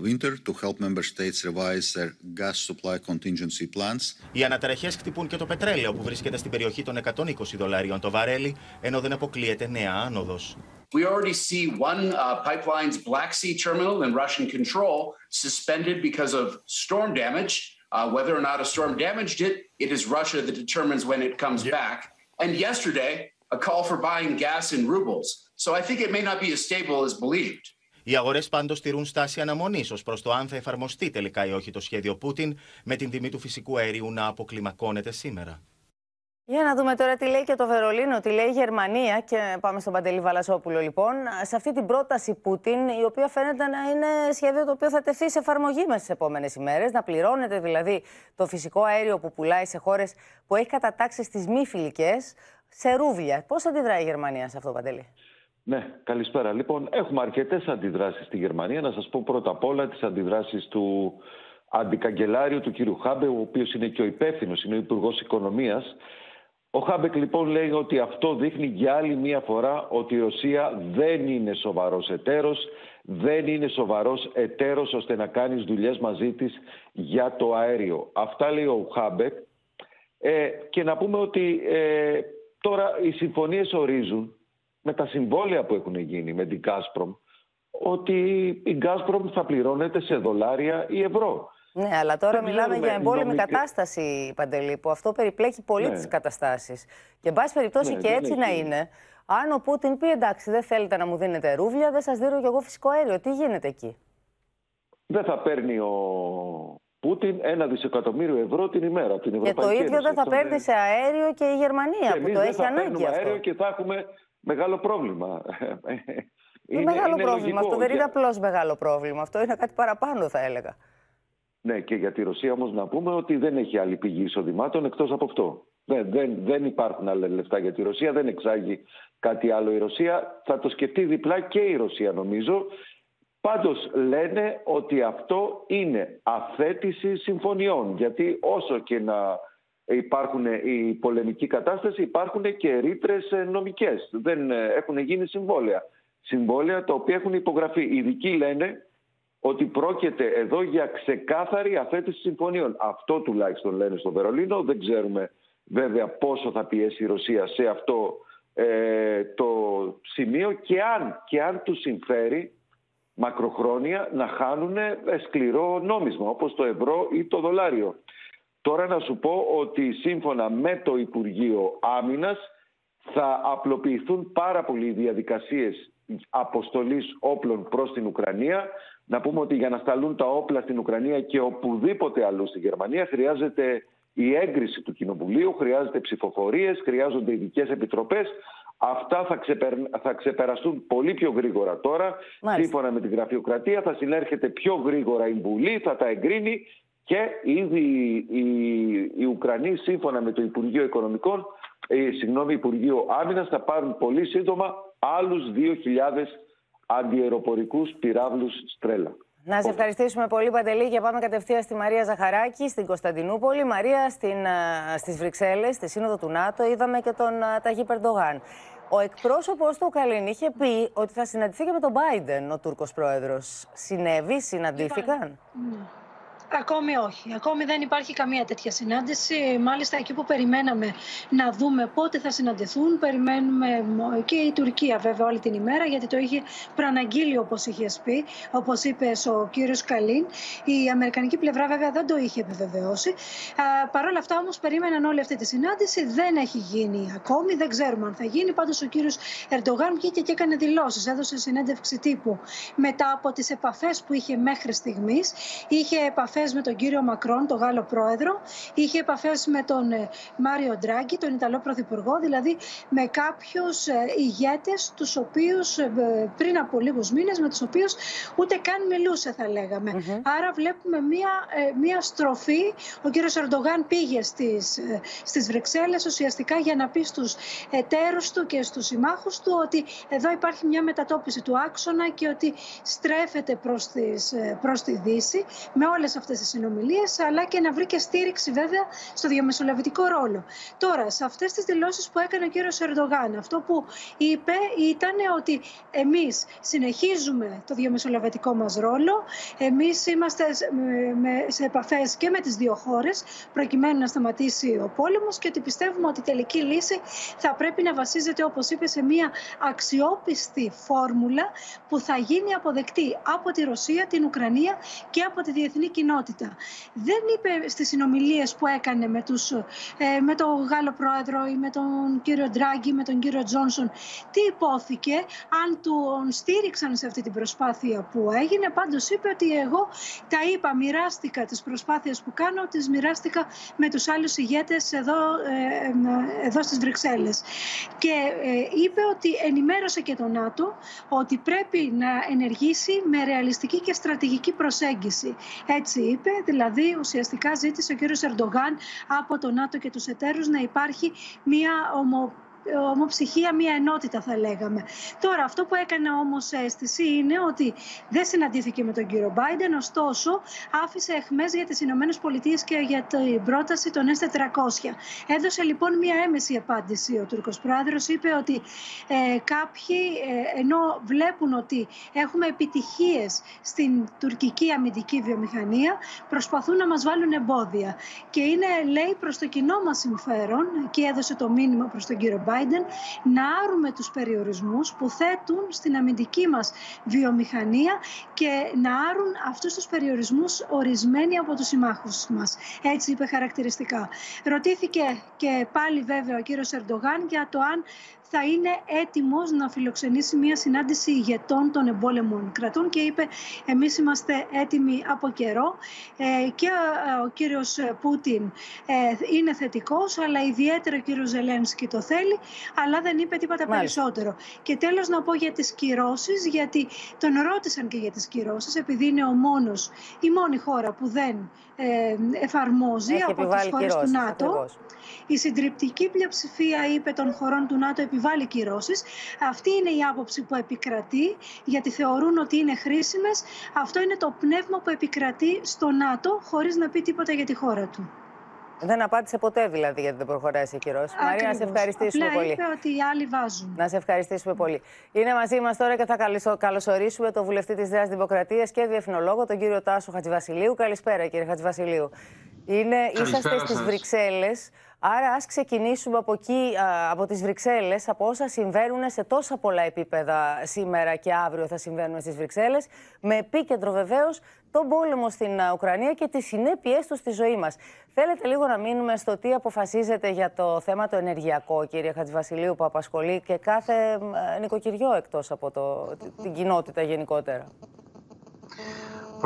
winter to help member states revise their gas supply contingency plans. Οι αναταραχές χτυπούν και το πετρέλαιο που βρίσκεται στην περιοχή των 120 δολαρίων το βαρέλι, ενώ δεν αποκλείεται νέα άνοδος. We already see one uh, pipeline's Black Sea terminal in Russian control suspended because of storm damage. Uh, whether or not a storm damaged it, it is Russia that determines when it comes yeah. back. And yesterday, a call for buying gas in rubles. So I think it may not be as stable as believed. Οι αγορέ πάντω τηρούν στάση αναμονή ω προ το αν θα εφαρμοστεί τελικά ή όχι το σχέδιο Πούτιν, με την τιμή του φυσικού αερίου να αποκλιμακώνεται σήμερα. Για να δούμε τώρα τι λέει και το Βερολίνο, τι λέει η Γερμανία. Και πάμε στον Παντελή Βαλασόπουλο, λοιπόν. Σε αυτή την πρόταση Πούτιν, η οποία φαίνεται να είναι σχέδιο το οποίο θα τεθεί σε εφαρμογή μέσα στις επόμενες ημέρες. Να πληρώνεται δηλαδή το φυσικό αέριο που πουλάει σε χώρες που έχει κατατάξεις στι μη φιλικές σε ρούβλια. Πώς αντιδράει η Γερμανία σε αυτό, Παντελή; Ναι, καλησπέρα. Λοιπόν, έχουμε αρκετές αντιδράσεις στη Γερμανία. Να σας πω πρώτα απ' όλα τις αντιδράσεις του αντικαγκελάριου του κ. Χάμπε, ο οποίος είναι και ο υπεύθυνος, είναι ο Υπουργός Οικονομίας. Ο Χάμπεκ λοιπόν λέει ότι αυτό δείχνει για άλλη μία φορά ότι η Ρωσία δεν είναι σοβαρός εταίρος, δεν είναι σοβαρός εταίρος ώστε να κάνεις δουλειές μαζί της για το αέριο. Αυτά λέει ο Χάμπεκ. Ε, και να πούμε ότι ε, τώρα οι συμφωνίες ορίζουν με τα συμβόλαια που έχουν γίνει με την Gazprom ότι η Gazprom θα πληρώνεται σε δολάρια ή ευρώ. Ναι, αλλά τώρα μιλάμε για εμπόλεμη κατάσταση, Παντελή, που αυτό περιπλέκει πολύ ναι. τι καταστάσεις. Και εν πάση περιπτώσει ναι, και έτσι να είναι, αν ο Πούτιν πει εντάξει, δεν θέλετε να μου δίνετε ρούβλια, δεν σας δίνω κι εγώ φυσικό αέριο. Τι γίνεται εκεί; Δεν θα παίρνει ο Πούτιν ένα δισεκατομμύριο ευρώ την ημέρα από την Ευρωπαϊκή Και το ίδιο δεν θα παίρνει σε αέριο και η Γερμανία που το έχει ανάγκη αυτό. αέριο και θα έχουμε μεγάλο πρόβλημα. Είναι, μεγάλο είναι πρόβλημα. Αυτό δεν είναι απλώς μεγάλο πρόβλημα. Αυτό είναι κάτι παραπάνω, θα έλεγα. Ναι, και για τη Ρωσία όμως να πούμε ότι δεν έχει άλλη πηγή εισοδημάτων εκτός από αυτό. Δεν, δεν, δεν υπάρχουν άλλα λεφτά για τη Ρωσία, δεν εξάγει κάτι άλλο η Ρωσία. Θα το σκεφτεί διπλά και η Ρωσία νομίζω. Πάντως λένε ότι αυτό είναι αθέτηση συμφωνιών. Γιατί όσο και να υπάρχουν η πολεμική κατάσταση υπάρχουν και ρήτρες νομικές. Δεν έχουν γίνει συμβόλαια. Συμβόλαια τα οποία έχουν υπογραφεί. Οι ειδικοί λένε ότι πρόκειται εδώ για ξεκάθαρη αφέτηση συμφωνίων. Αυτό τουλάχιστον λένε στο Βερολίνο. Δεν ξέρουμε βέβαια πόσο θα πιέσει η Ρωσία σε αυτό ε, το σημείο και αν, και αν τους συμφέρει μακροχρόνια να χάνουν σκληρό νόμισμα όπως το ευρώ ή το δολάριο. Τώρα να σου πω ότι σύμφωνα με το Υπουργείο Άμυνας θα απλοποιηθούν πάρα πολλοί οι διαδικασίες αποστολής όπλων προς την Ουκρανία να πούμε ότι για να σταλούν τα όπλα στην Ουκρανία και οπουδήποτε αλλού στη Γερμανία χρειάζεται η έγκριση του Κοινοβουλίου, χρειάζεται ψηφοφορίες, χρειάζονται ειδικές επιτροπές. Αυτά θα, θα ξεπεραστούν πολύ πιο γρήγορα τώρα. Σύμφωνα με την γραφειοκρατία θα συνέρχεται πιο γρήγορα η Βουλή, θα τα εγκρίνει και ήδη οι, οι, Ουκρανοί σύμφωνα με το Υπουργείο Οικονομικών, ε, συγγνώμη, Υπουργείο Άμυνας θα πάρουν πολύ σύντομα άλλους 2.000 αντιεροπορικούς πυράβλους Στρέλα. Να σε ευχαριστήσουμε πολύ, Παντελή, και πάμε κατευθείαν στη Μαρία Ζαχαράκη, στην Κωνσταντινούπολη. Μαρία, στην, στις Βρυξέλλες, στη Σύνοδο του ΝΑΤΟ, είδαμε και τον Ταγί Περντογάν. Ο εκπρόσωπος του Καλίν είχε πει ότι θα συναντηθεί και με τον Biden, ο Τούρκος πρόεδρος. Συνέβη, συναντήθηκαν; Ακόμη όχι. Ακόμη δεν υπάρχει καμία τέτοια συνάντηση. Μάλιστα, εκεί που περιμέναμε να δούμε πότε θα συναντηθούν, περιμένουμε και η Τουρκία βέβαια όλη την ημέρα, γιατί το είχε προαναγγείλει όπως είχε πει, όπως είπε ο κύριος Καλίν. Η Αμερικανική πλευρά βέβαια δεν το είχε επιβεβαιώσει. Παρ' όλα αυτά όμως περίμεναν όλη αυτή τη συνάντηση. Δεν έχει γίνει ακόμη, δεν ξέρουμε αν θα γίνει. Πάντως ο κύριος Ερντογάν βγήκε και έκανε δηλώσεις, έδωσε συνέντευξη τύπου μετά από τις επαφές που είχε μέχρι στιγμής. Είχε επαφές επαφές με τον κύριο Μακρόν, τον Γάλλο πρόεδρο, είχε επαφές με τον ε, Μάριο Ντράγκη, τον Ιταλό πρωθυπουργό, δηλαδή με κάποιους ε, ηγέτες, τους οποίους ε, πριν από λίγους μήνες, με τους οποίους ούτε καν μιλούσε, θα λέγαμε. Άρα βλέπουμε μία, μία στροφή. Ο κύριος Ερντογάν πήγε στις στις Βρυξέλλες ουσιαστικά για να πει στους εταίρους του και στους συμμάχους του ότι εδώ υπάρχει μια μετατόπιση του άξονα και ότι στρέφεται προς, τη Δύση με όλες αυτές τις συνομιλίες, αλλά και να βρει και στήριξη βέβαια στο διαμεσολαβητικό ρόλο. Τώρα, σε αυτές τις δηλώσεις που έκανε ο κύριος Ερντογάν, αυτό που είπε ήταν ότι εμείς συνεχίζουμε το διαμεσολαβητικό μας ρόλο. Εμείς είμαστε σε επαφές και με τις δύο χώρες, προκειμένου να σταματήσει ο πόλεμος και ότι πιστεύουμε ότι η τελική λύση θα πρέπει να βασίζεται, όπως είπε, σε μια αξιόπιστη φόρμουλα που θα γίνει αποδεκτή από τη Ρωσία, την Ουκρανία και από τη διεθνή κοινότητα. Δεν είπε στις συνομιλίες που έκανε με, τους, ε, με τον Γάλλο Πρόεδρο ή με τον κύριο Ντράγκη, με τον κύριο Τζόνσον, τι υπόθηκε, αν τον στήριξαν σε αυτή την προσπάθεια που έγινε. Πάντως είπε ότι εγώ τα είπα, μοιράστηκα τις προσπάθειες που κάνω, τις μοιράστηκα με τους άλλους ηγέτες εδώ, ε, ε, εδώ στις Βρυξέλλες. Και είπε ότι ενημέρωσε και τον ΝΑΤΟ ότι πρέπει να ενεργήσει με ρεαλιστική και στρατηγική προσέγγιση. Έτσι είπε, δηλαδή ουσιαστικά ζήτησε ο κύριος Ερντογάν από το ΝΑΤΟ και τους εταίρους να υπάρχει μια ομο ομοψυχία, μια ενότητα θα λέγαμε. Τώρα αυτό που έκανε όμως αίσθηση είναι ότι δεν συναντήθηκε με τον κύριο Biden, ωστόσο άφησε εχμές για τις Ηνωμένες Πολιτείες και για την πρόταση των S400. Έδωσε λοιπόν μια έμεση απάντηση ο Τούρκος Πρόεδρος, είπε ότι ε, κάποιοι ε, ενώ βλέπουν ότι έχουμε επιτυχίες στην τουρκική αμυντική βιομηχανία, προσπαθούν να μας βάλουν εμπόδια. Και είναι, λέει, προς το κοινό μας συμφέρον, και έδωσε το μήνυμα προς τον κύριο Biden, να άρουμε τους περιορισμούς που θέτουν στην αμυντική μας βιομηχανία και να άρουν αυτούς τους περιορισμούς ορισμένοι από τους συμμάχους μας. Έτσι είπε χαρακτηριστικά. Ρωτήθηκε και πάλι βέβαια ο κύριος Ερντογάν για το αν θα είναι έτοιμος να φιλοξενήσει μια συνάντηση ηγετών των εμπόλεμων κρατών και είπε εμείς είμαστε έτοιμοι από καιρό ε, και ε, ο κύριος Πούτιν ε, είναι θετικός αλλά ιδιαίτερα ο κύριος Ζελένσκι το θέλει αλλά δεν είπε τίποτα περισσότερο. Και τέλος να πω για τις κυρώσεις γιατί τον ρώτησαν και για τις κυρώσεις επειδή είναι ο μόνος, η μόνη χώρα που δεν εφαρμόζει από τις χώρες του ΝΑΤΟ. Η συντριπτική πλειοψηφία, είπε, των χωρών του ΝΑΤΟ επιβάλλει κυρώσεις. Αυτή είναι η άποψη που επικρατεί, γιατί θεωρούν ότι είναι χρήσιμες. Αυτό είναι το πνεύμα που επικρατεί στο ΝΑΤΟ, χωρίς να πει τίποτα για τη χώρα του. Δεν απάντησε ποτέ δηλαδή γιατί δεν προχωράει σε κυρώσεις. Μαρία, να σε ευχαριστήσουμε Απλά πολύ. είπε ότι οι άλλοι βάζουν. Να σε ευχαριστήσουμε πολύ. Είναι μαζί μας τώρα και θα καλωσορίσουμε τον βουλευτή της Νέας Δημοκρατίας και διεθνολόγο, τον κύριο Τάσο Χατζηβασιλείου. Καλησπέρα, κύριε Χατζηβασιλείου. Είναι, είσαστε στις Βρυξέλλες. Άρα ας ξεκινήσουμε από εκεί, από τις Βρυξέλλες, από όσα συμβαίνουν σε τόσα πολλά επίπεδα σήμερα και αύριο θα συμβαίνουν στις Βρυξέλλες, με επίκεντρο βεβαίως τον πόλεμο στην Ουκρανία και τις συνέπειές τους στη ζωή μας. Θέλετε λίγο να μείνουμε στο τι αποφασίζετε για το θέμα το ενεργειακό, κύριε Χατζηβασιλείου, που απασχολεί και κάθε νοικοκυριό εκτός από το, την κοινότητα γενικότερα;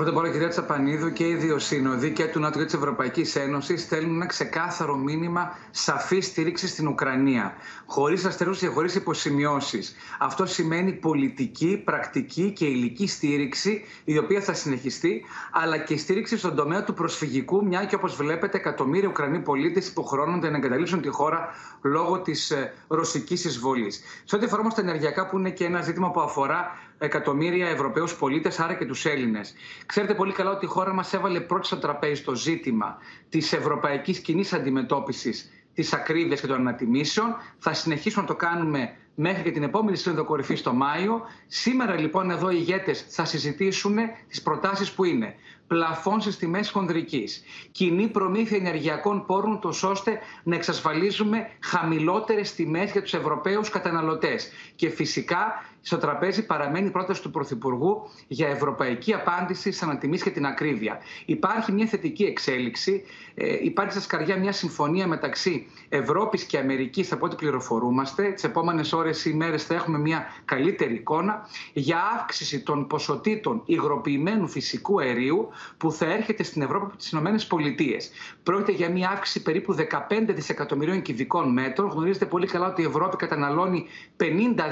Πρώτα απ' όλα, κυρία Τσαπανίδου, και οι δύο σύνοδοι και του ΝΑΤΟ και της Ευρωπαϊκής Ένωσης στέλνουν ένα ξεκάθαρο μήνυμα σαφής στήριξης στην Ουκρανία. Χωρίς αστερούς και χωρίς υποσημειώσεις. Αυτό σημαίνει πολιτική, πρακτική και υλική στήριξη, η οποία θα συνεχιστεί, αλλά και στήριξη στον τομέα του προσφυγικού, μια και όπως βλέπετε, εκατομμύρια Ουκρανοί πολίτες υποχρεώνονται να εγκαταλείψουν τη χώρα λόγω της ε, ρωσικής εισβολής. Σε ό,τι αφορά όμως τα ενεργειακά, που είναι και ένα ζήτημα που αφορά εκατομμύρια Ευρωπαίους πολίτες, άρα και τους Έλληνες. Ξέρετε πολύ καλά ότι η χώρα μας έβαλε πρώτη στο τραπέζι το ζήτημα της ευρωπαϊκής κοινή αντιμετώπισης της ακρίβειας και των ανατιμήσεων. Θα συνεχίσουμε να το κάνουμε μέχρι και την επόμενη σύνοδο κορυφής το Μάιο. Σήμερα λοιπόν εδώ οι ηγέτες θα συζητήσουν τις προτάσεις που είναι πλαφών στις τιμές χονδρικής, κοινή προμήθεια ενεργειακών πόρων, τόσο ώστε να εξασφαλίζουμε χαμηλότερες τιμές για τους Ευρωπαίους καταναλωτές. Και φυσικά στο τραπέζι παραμένει η πρόταση του Πρωθυπουργού για ευρωπαϊκή απάντηση στι ανατιμήσεις και την ακρίβεια. Υπάρχει μια θετική εξέλιξη. Ε, υπάρχει στα σκαριά μια συμφωνία μεταξύ Ευρώπης και Αμερικής, από ό,τι πληροφορούμαστε. Τις επόμενες ώρες ή μέρες θα έχουμε μια καλύτερη εικόνα για αύξηση των ποσοτήτων υγροποιημένου φυσικού αερίου που θα έρχεται στην Ευρώπη από τις ΗΠΑ. Πρόκειται για μια αύξηση περίπου 15 δισεκατομμυρίων κυβικών μέτρων. Γνωρίζετε πολύ καλά ότι η Ευρώπη καταναλώνει 50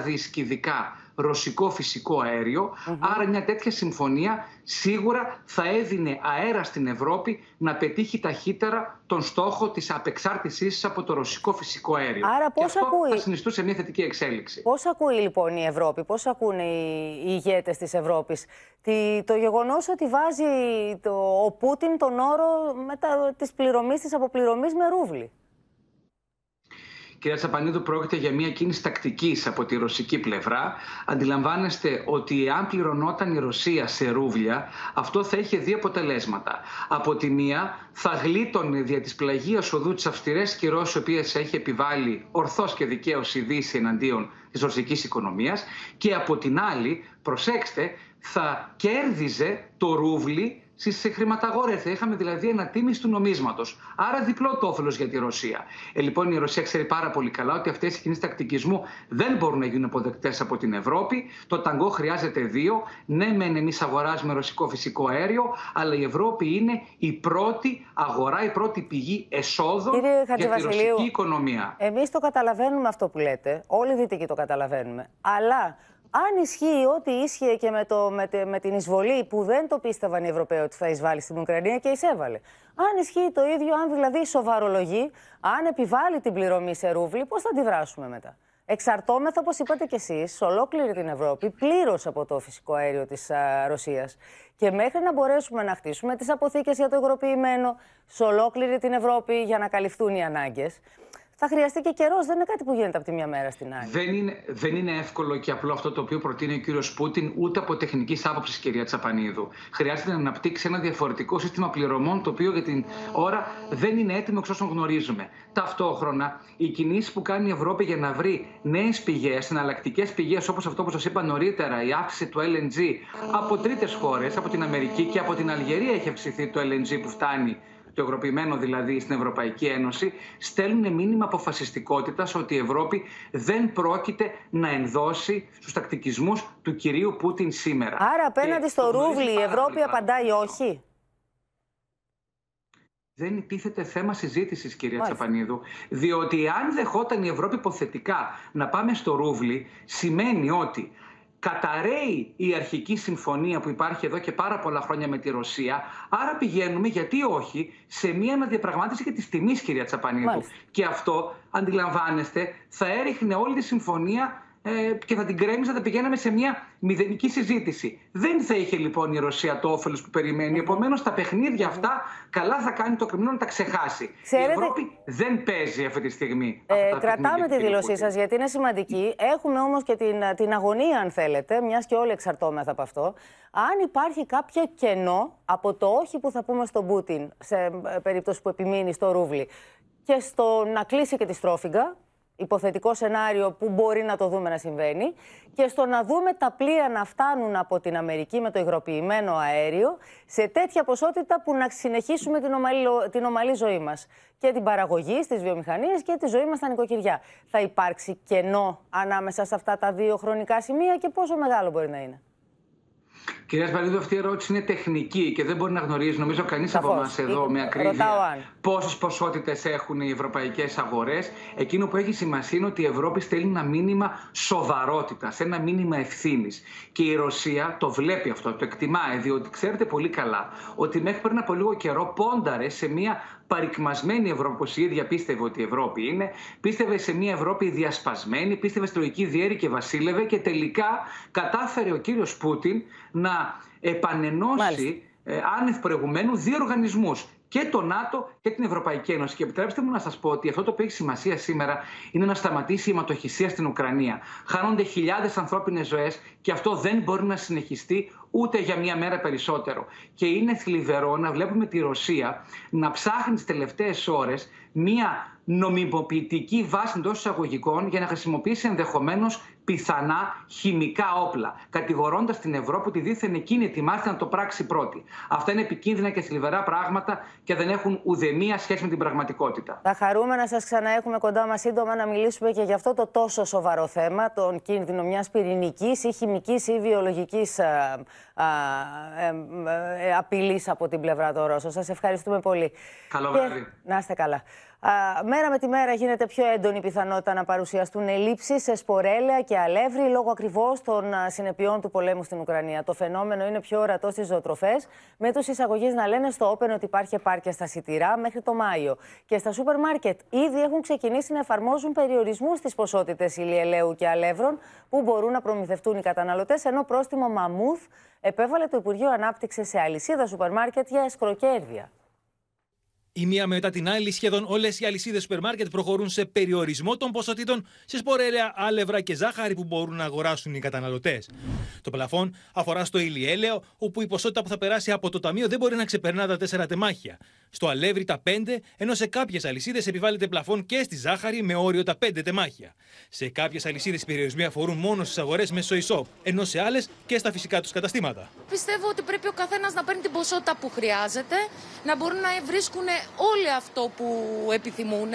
δις κυβικά ρωσικό φυσικό Άρα μια τέτοια συμφωνία σίγουρα θα έδινε αέρα στην Ευρώπη να πετύχει ταχύτερα τον στόχο της απεξάρτησής από το ρωσικό φυσικό αέριο. Άρα πώς αυτό ακούει... θα συνιστούσε μια θετική εξέλιξη. Πώς ακούει λοιπόν η Ευρώπη, πώς ακούνε οι, οι ηγέτες της Ευρώπης; Τη, το γεγονός ότι βάζει το, ο Πούτιν τον όρο μετα, της πληρωμής, της αποπληρωμής με ρούβλι. Κυρία Τσαπανίδου, πρόκειται για μια κίνηση τακτικής από τη ρωσική πλευρά. Αντιλαμβάνεστε ότι αν πληρωνόταν η Ρωσία σε ρούβλια, αυτό θα είχε δύο αποτελέσματα. Από τη μία, θα γλίτωνε δια της πλαγίας οδού τι αυστηρές κυρώσει, οι οποίες έχει επιβάλει ορθώς και δικαίως η Δύση εναντίον της ρωσικής οικονομίας. Και από την άλλη, προσέξτε, θα κέρδιζε το ρούβλι στις χρηματαγορέ. Θα είχαμε δηλαδή ανατίμηση του νομίσματος. Άρα διπλό το όφελο για τη Ρωσία. Ε, λοιπόν, η Ρωσία ξέρει πάρα πολύ καλά ότι αυτές οι κινήσεις τακτικισμού δεν μπορούν να γίνουν αποδεκτές από την Ευρώπη. Το ταγκό χρειάζεται δύο. Ναι, μεν εμείς αγοράζουμε ρωσικό φυσικό αέριο, αλλά η Ευρώπη είναι η πρώτη αγορά, η πρώτη πηγή εσόδων για τη ρωσική οικονομία. Εμείς το καταλαβαίνουμε αυτό που λέτε. Όλοι οι Δυτικοί το καταλαβαίνουμε. Αλλά Αν ισχύει ό,τι ίσχυε και με, το, με, με την εισβολή που δεν το πίστευαν οι Ευρωπαίοι ότι θα εισβάλλει στην Ουκρανία και εισέβαλε. Αν ισχύει το ίδιο, αν δηλαδή σοβαρολογεί, αν επιβάλλει την πληρωμή σε ρούβλι, πώς θα αντιδράσουμε μετά; Εξαρτώμεθα, όπως είπατε κι εσείς, σε ολόκληρη την Ευρώπη, πλήρως από το φυσικό αέριο της Ρωσίας. Και μέχρι να μπορέσουμε να χτίσουμε τις αποθήκες για το υγροποιημένο σε ολόκληρη την Ευρώπη για να καλυφθούν οι ανάγκες, θα χρειαστεί και καιρός. Δεν είναι κάτι που γίνεται από τη μία μέρα στην άλλη. Δεν είναι, δεν είναι εύκολο και απλό αυτό το οποίο προτείνει ο κύριος Πούτιν, ούτε από τεχνικής άποψης, κυρία Τσαπανίδου. Χρειάζεται να αναπτύξει ένα διαφορετικό σύστημα πληρωμών, το οποίο για την ώρα δεν είναι έτοιμο εξ όσων γνωρίζουμε. Ταυτόχρονα, οι κινήσεις που κάνει η Ευρώπη για να βρει νέες πηγές, εναλλακτικές πηγές, όπως αυτό που σας είπα νωρίτερα, η αύξηση του LNG από τρίτες χώρες, από την Αμερική και από την Αλγερία έχει αυξηθεί το LNG που φτάνει το ευρωπημένο δηλαδή στην Ευρωπαϊκή Ένωση, στέλνουν μήνυμα αποφασιστικότητας ότι η Ευρώπη δεν πρόκειται να ενδώσει στους τακτικισμούς του κυρίου Πούτιν σήμερα. Άρα, απέναντι στο ρούβλι, η Ευρώπη απαντάει όχι; Δεν τίθεται θέμα συζήτησης, κυρία Μάλιστα. Τσαπανίδου. Διότι αν δεχόταν η Ευρώπη υποθετικά να πάμε στο ρούβλι, σημαίνει ότι καταραίει η αρχική συμφωνία που υπάρχει εδώ και πάρα πολλά χρόνια με τη Ρωσία. Άρα πηγαίνουμε, γιατί όχι, σε μια αναδιαπραγμάτευση για τη τιμής, κυρία Τσαπανίδου. Και αυτό, αντιλαμβάνεστε, θα έριχνε όλη τη συμφωνία ε, και θα την κρέμιζα, θα πηγαίναμε σε μια μηδενική συζήτηση. Δεν θα είχε λοιπόν η Ρωσία το όφελος που περιμένει. Επομένως, τα παιχνίδια αυτά καλά θα κάνει το Κρεμλίνο να τα ξεχάσει. Ξέρετε... Η Ευρώπη δεν παίζει αυτή τη στιγμή. Ε, κρατάμε τη δήλωσή σας γιατί είναι σημαντική. Έχουμε όμως και την, την αγωνία, αν θέλετε, μιας και όλοι εξαρτώμεθα από αυτό. Αν υπάρχει κάποιο κενό από το όχι που θα πούμε στον Πούτιν, σε ε, περίπτωση που επιμείνει στο Ρούβλι, και στο να κλείσει και τη στρόφιγγα, υποθετικό σενάριο που μπορεί να το δούμε να συμβαίνει και στο να δούμε τα πλοία να φτάνουν από την Αμερική με το υγροποιημένο αέριο σε τέτοια ποσότητα που να συνεχίσουμε την ομαλή, την ομαλή ζωή μας και την παραγωγή στις βιομηχανίες και τη ζωή μας στα νοικοκυριά. Θα υπάρξει κενό ανάμεσα σε αυτά τα δύο χρονικά σημεία και πόσο μεγάλο μπορεί να είναι. Κυρία Σπαλίδου, αυτή η ερώτηση είναι τεχνική και δεν μπορεί να γνωρίζει, νομίζω, κανείς από εμάς εδώ με ακρίβεια πόσες ποσότητες έχουν οι ευρωπαϊκές αγορές. Εκείνο που έχει σημασία είναι ότι η Ευρώπη στέλνει ένα μήνυμα σοβαρότητας, ένα μήνυμα ευθύνης. Και η Ρωσία το βλέπει αυτό, το εκτιμάει, διότι ξέρετε πολύ καλά ότι μέχρι πριν από λίγο καιρό πόνταρε σε μια παρικμασμένη Ευρώπη, όπως η ίδια πίστευε ότι η Ευρώπη είναι. Πίστευε σε μια Ευρώπη διασπασμένη, πίστευε στη λογική διέρη και βασίλευε και τελικά κατάφερε ο κύριος Πούτιν να επανενώσει ε, άνευ προηγουμένου δύο οργανισμούς και το ΝΑΤΟ και την Ευρωπαϊκή Ένωση. Και επιτρέψτε μου να σας πω ότι αυτό το που έχει σημασία σήμερα είναι να σταματήσει η αιματοχυσία στην Ουκρανία. Χάνονται χιλιάδες ανθρώπινες ζωές και αυτό δεν μπορεί να συνεχιστεί ούτε για μία μέρα περισσότερο. Και είναι θλιβερό να βλέπουμε τη Ρωσία να ψάχνει τις τελευταίες ώρες μία νομιμοποιητική βάση εντός εισαγωγικών για να χρησιμοποιήσει ενδεχομένως πιθανά χημικά όπλα, κατηγορώντας την Ευρώπη ότι δίθεν εκείνη ετοιμάζεται να το πράξει πρώτη. Αυτά είναι επικίνδυνα και θλιβερά πράγματα και δεν έχουν ουδεμία σχέση με την πραγματικότητα. Θα χαρούμε να σας ξαναέχουμε κοντά μας σύντομα να μιλήσουμε και για αυτό το τόσο σοβαρό θέμα, τον κίνδυνο μιας πυρηνικής ή χημικής ή βιολογικής ε, ε, απειλής από την πλευρά των Ρώσων. Σας ευχαριστούμε πολύ. Καλό βράδυ. Να είστε καλά. Μέρα με τη μέρα γίνεται πιο έντονη η πιθανότητα να παρουσιαστούν ελλείψεις σε σπορέλαια και αλεύρι λόγω ακριβώς των συνεπειών του πολέμου στην Ουκρανία. Το φαινόμενο είναι πιο ορατό στις ζωοτροφές, με τους εισαγωγείς να λένε στο Open ότι υπάρχει επάρκεια στα σιτηρά μέχρι το Μάιο. Και στα σούπερ μάρκετ ήδη έχουν ξεκινήσει να εφαρμόζουν περιορισμούς στις ποσότητες ηλιελαίου και αλεύρων που μπορούν να προμηθευτούν οι καταναλωτές, ενώ πρόστιμο μαμούθ επέβαλε το Υπουργείο Ανάπτυξης σε αλυσίδα σούπερ μάρκετ για εσκροκέρδια. Η μία μετά την άλλη, σχεδόν όλες οι αλυσίδες σούπερ μάρκετ προχωρούν σε περιορισμό των ποσοτήτων σε σπορέλαια, άλευρα και ζάχαρη που μπορούν να αγοράσουν οι καταναλωτές. Το πλαφόν αφορά στο ηλιέλαιο, όπου η ποσότητα που θα περάσει από το ταμείο δεν μπορεί να ξεπερνά τα 4 τεμάχια. Στο αλεύρι τα 5, ενώ σε κάποιες αλυσίδες επιβάλλεται πλαφόν και στη ζάχαρη με όριο τα 5 τεμάχια. Σε κάποιες αλυσίδες οι περιορισμοί αφορούν μόνο στις αγορές μέσω e-shop, ενώ σε άλλες και στα φυσικά τους καταστήματα. Πιστεύω ότι πρέπει ο καθένας να παίρνει την ποσότητα που χρειάζεται, να μπορούν να βρίσκουν όλο αυτό που επιθυμούν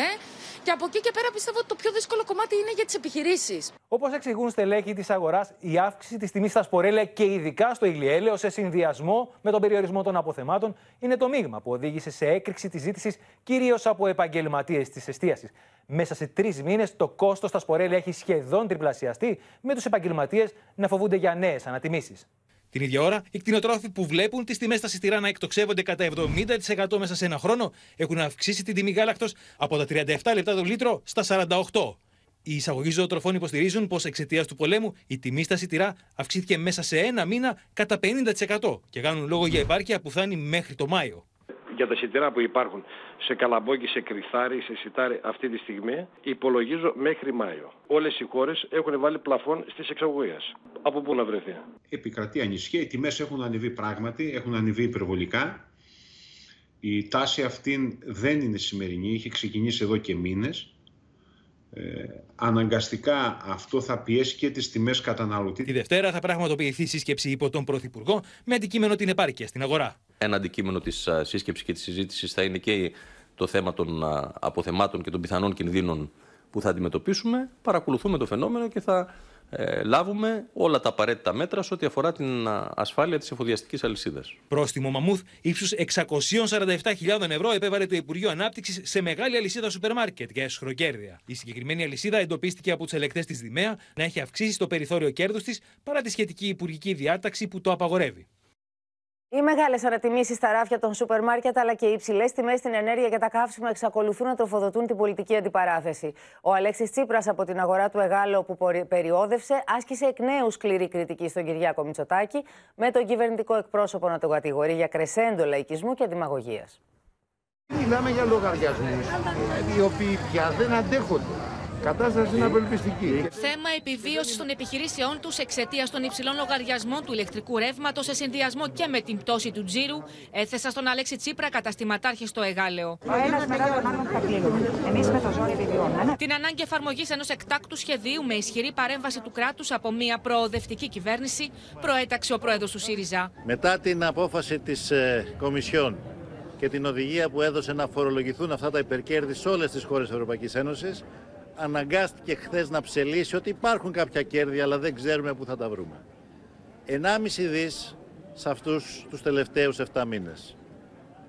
Και από εκεί και πέρα πιστεύω ότι το πιο δύσκολο κομμάτι είναι για τις επιχειρήσεις. Όπως εξηγούν στελέχη της αγοράς, η αύξηση της τιμής στα σπορέλαια και ειδικά στο ηλιέλαιο σε συνδυασμό με τον περιορισμό των αποθεμάτων είναι το μείγμα που οδήγησε σε έκρηξη της ζήτησης κυρίως από επαγγελματίες της εστίασης. Μέσα σε τρεις μήνες το κόστος στα σπορέλαια έχει σχεδόν τριπλασιαστεί, με τους επαγγελματίες να φοβούνται για νέες ανατιμήσεις. Την ίδια ώρα, οι κτηνοτρόφοι που βλέπουν τις τιμές στα σιτηρά να εκτοξεύονται κατά 70% μέσα σε ένα χρόνο έχουν αυξήσει την τιμή γάλακτος από τα 37 λεπτά το λίτρο στα 48. Οι εισαγωγοί ζωοτροφών υποστηρίζουν πως εξαιτίας του πολέμου η τιμή στα σιτηρά αυξήθηκε μέσα σε ένα μήνα κατά 50% και κάνουν λόγο για επάρκεια που φτάνει μέχρι το Μάιο για τα σιτηρά που υπάρχουν σε Καλαμπόκι, σε Κρυθάρι, σε Σιτάρι αυτή τη στιγμή, υπολογίζω μέχρι Μάιο. Όλες οι χώρες έχουν βάλει πλαφόν στις εξαγωγές. Από πού να βρεθεί; Επικρατεί ανησυχία. Οι τιμές έχουν ανεβεί πράγματι, έχουν ανεβεί υπερβολικά. Η τάση αυτή δεν είναι σημερινή, είχε ξεκινήσει εδώ και μήνες. Ε, αναγκαστικά αυτό θα πιέσει και τις τιμές καταναλωτή. Τη Δευτέρα θα πραγματοποιηθεί σύσκεψη υπό τον Πρωθυπουργό με αντικείμενο την επάρκεια στην αγορά. Ένα αντικείμενο της σύσκεψης και της συζήτησης θα είναι και το θέμα των αποθεμάτων και των πιθανών κινδύνων που θα αντιμετωπίσουμε. Παρακολουθούμε το φαινόμενο και θα ε, λάβουμε όλα τα απαραίτητα μέτρα σε ό,τι αφορά την ασφάλεια της εφοδιαστικής αλυσίδας. Πρόστιμο Μαμούθ ύψους 647.000 ευρώ επέβαλε το Υπουργείο Ανάπτυξης σε μεγάλη αλυσίδα σούπερ μάρκετ για εσχροκέρδεια. Η συγκεκριμένη αλυσίδα εντοπίστηκε από τους ελεκτέ της Δημαία να έχει αυξήσει το περιθώριο κέρδους της παρά τη σχετική υπουργική διάταξη που το απαγορεύει. Οι μεγάλες ανατιμήσεις στα ράφια των σούπερ μάρκετ αλλά και οι υψηλές τιμές στην ενέργεια και τα καύσιμα εξακολουθούν να τροφοδοτούν την πολιτική αντιπαράθεση. Ο Αλέξης Τσίπρας από την αγορά του Εγάλεο που περιόδευσε άσκησε εκ νέου σκληρή κριτική στον Κυριάκο Μητσοτάκη, με τον κυβερνητικό εκπρόσωπο να τον κατηγορεί για κρεσέντο λαϊκισμού και δημαγωγίας. Μιλάμε για λογαριασμούς οι οποίοι πια δεν αντέχονται κατάσταση είναι απελπιστική. Θέμα επιβίωσης των επιχειρήσεών τους εξαιτίας των υψηλών λογαριασμών του ηλεκτρικού ρεύματος σε συνδυασμό και με την πτώση του τζίρου, έθεσα στον Αλέξη Τσίπρα καταστηματάρχη στο Εγάλεο. Ο ένας μετά τον άλλον θα κλείνουμε. Εμείς με το ζόρι επιβιώνουμε. Την ανάγκη εφαρμογής ενός εκτάκτου σχεδίου με ισχυρή παρέμβαση του κράτους από μια προοδευτική κυβέρνηση, προέταξε ο πρόεδρος του ΣΥΡΙΖΑ. Μετά την απόφαση της ε, Κομισιόν και την οδηγία που έδωσε να φορολογηθούν αυτά τα υπερκέρδη σε όλες τις χώρες της Ευρωπαϊκής Ένωσης, αναγκάστηκε χθες να ψελίσει ότι υπάρχουν κάποια κέρδη αλλά δεν ξέρουμε πού θα τα βρούμε. 1,5 δις σε αυτούς τους τελευταίους 7 μήνες.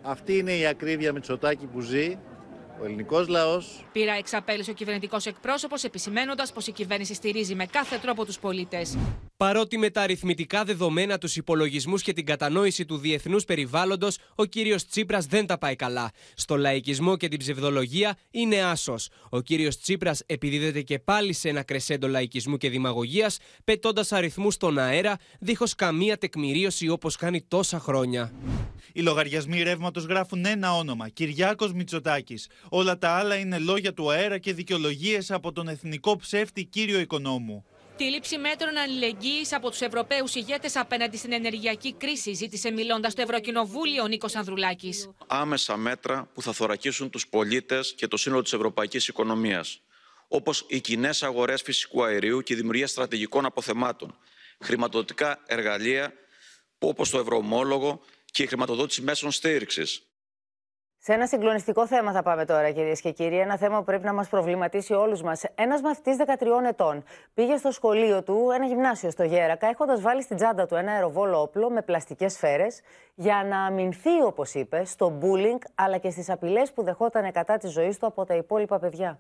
Αυτή είναι η ακρίβεια Μητσοτάκη που ζει ο ελληνικός λαός. Πήρα εξαπέλυσε ο κυβερνητικός εκπρόσωπος, επισημένοντας πως η κυβέρνηση στηρίζει με κάθε τρόπο τους πολίτες. Παρότι με τα αριθμητικά δεδομένα, τους υπολογισμούς και την κατανόηση του διεθνούς περιβάλλοντος, ο κύριος Τσίπρας δεν τα πάει καλά. Στο λαϊκισμό και την ψευδολογία είναι άσος. Ο κύριος Τσίπρας επιδίδεται και πάλι σε ένα κρεσέντο λαϊκισμού και δημαγωγίας, πετώντας αριθμούς στον αέρα, δίχως καμία τεκμηρίωση όπως κάνει τόσα χρόνια. Οι λογαριασμοί ρεύματος γράφουν ένα όνομα: Κυριάκος Μητσοτάκης. Όλα τα άλλα είναι λόγια του αέρα και δικαιολογίες από τον εθνικό ψεύτη κύριο οικονόμου. Τη λήψη μέτρων αλληλεγγύης από τους Ευρωπαίους ηγέτες απέναντι στην ενεργειακή κρίση, ζήτησε μιλώντας στο Ευρωκοινοβούλιο ο Νίκος Ανδρουλάκης. Άμεσα μέτρα που θα θωρακίσουν τους πολίτες και το σύνολο της ευρωπαϊκής οικονομίας, όπως οι κοινέ αγορές φυσικού αερίου και η δημιουργία στρατηγικών αποθεμάτων, χρηματοδοτικά εργαλεία όπως το ευρωομόλογο και η χρηματοδότηση μέσων στήριξης. Σε ένα συγκλονιστικό θέμα θα πάμε τώρα, κυρίες και κύριοι. Ένα θέμα που πρέπει να μας προβληματίσει όλους μας. Ένας μαθητής 13 ετών πήγε στο σχολείο του, ένα γυμνάσιο στο Γέρακα, έχοντας βάλει στην τσάντα του ένα αεροβόλο όπλο με πλαστικές σφαίρες, για να αμυνθεί, όπως είπε, στο bullying αλλά και στις απειλές που δεχόταν κατά της ζωής του από τα υπόλοιπα παιδιά.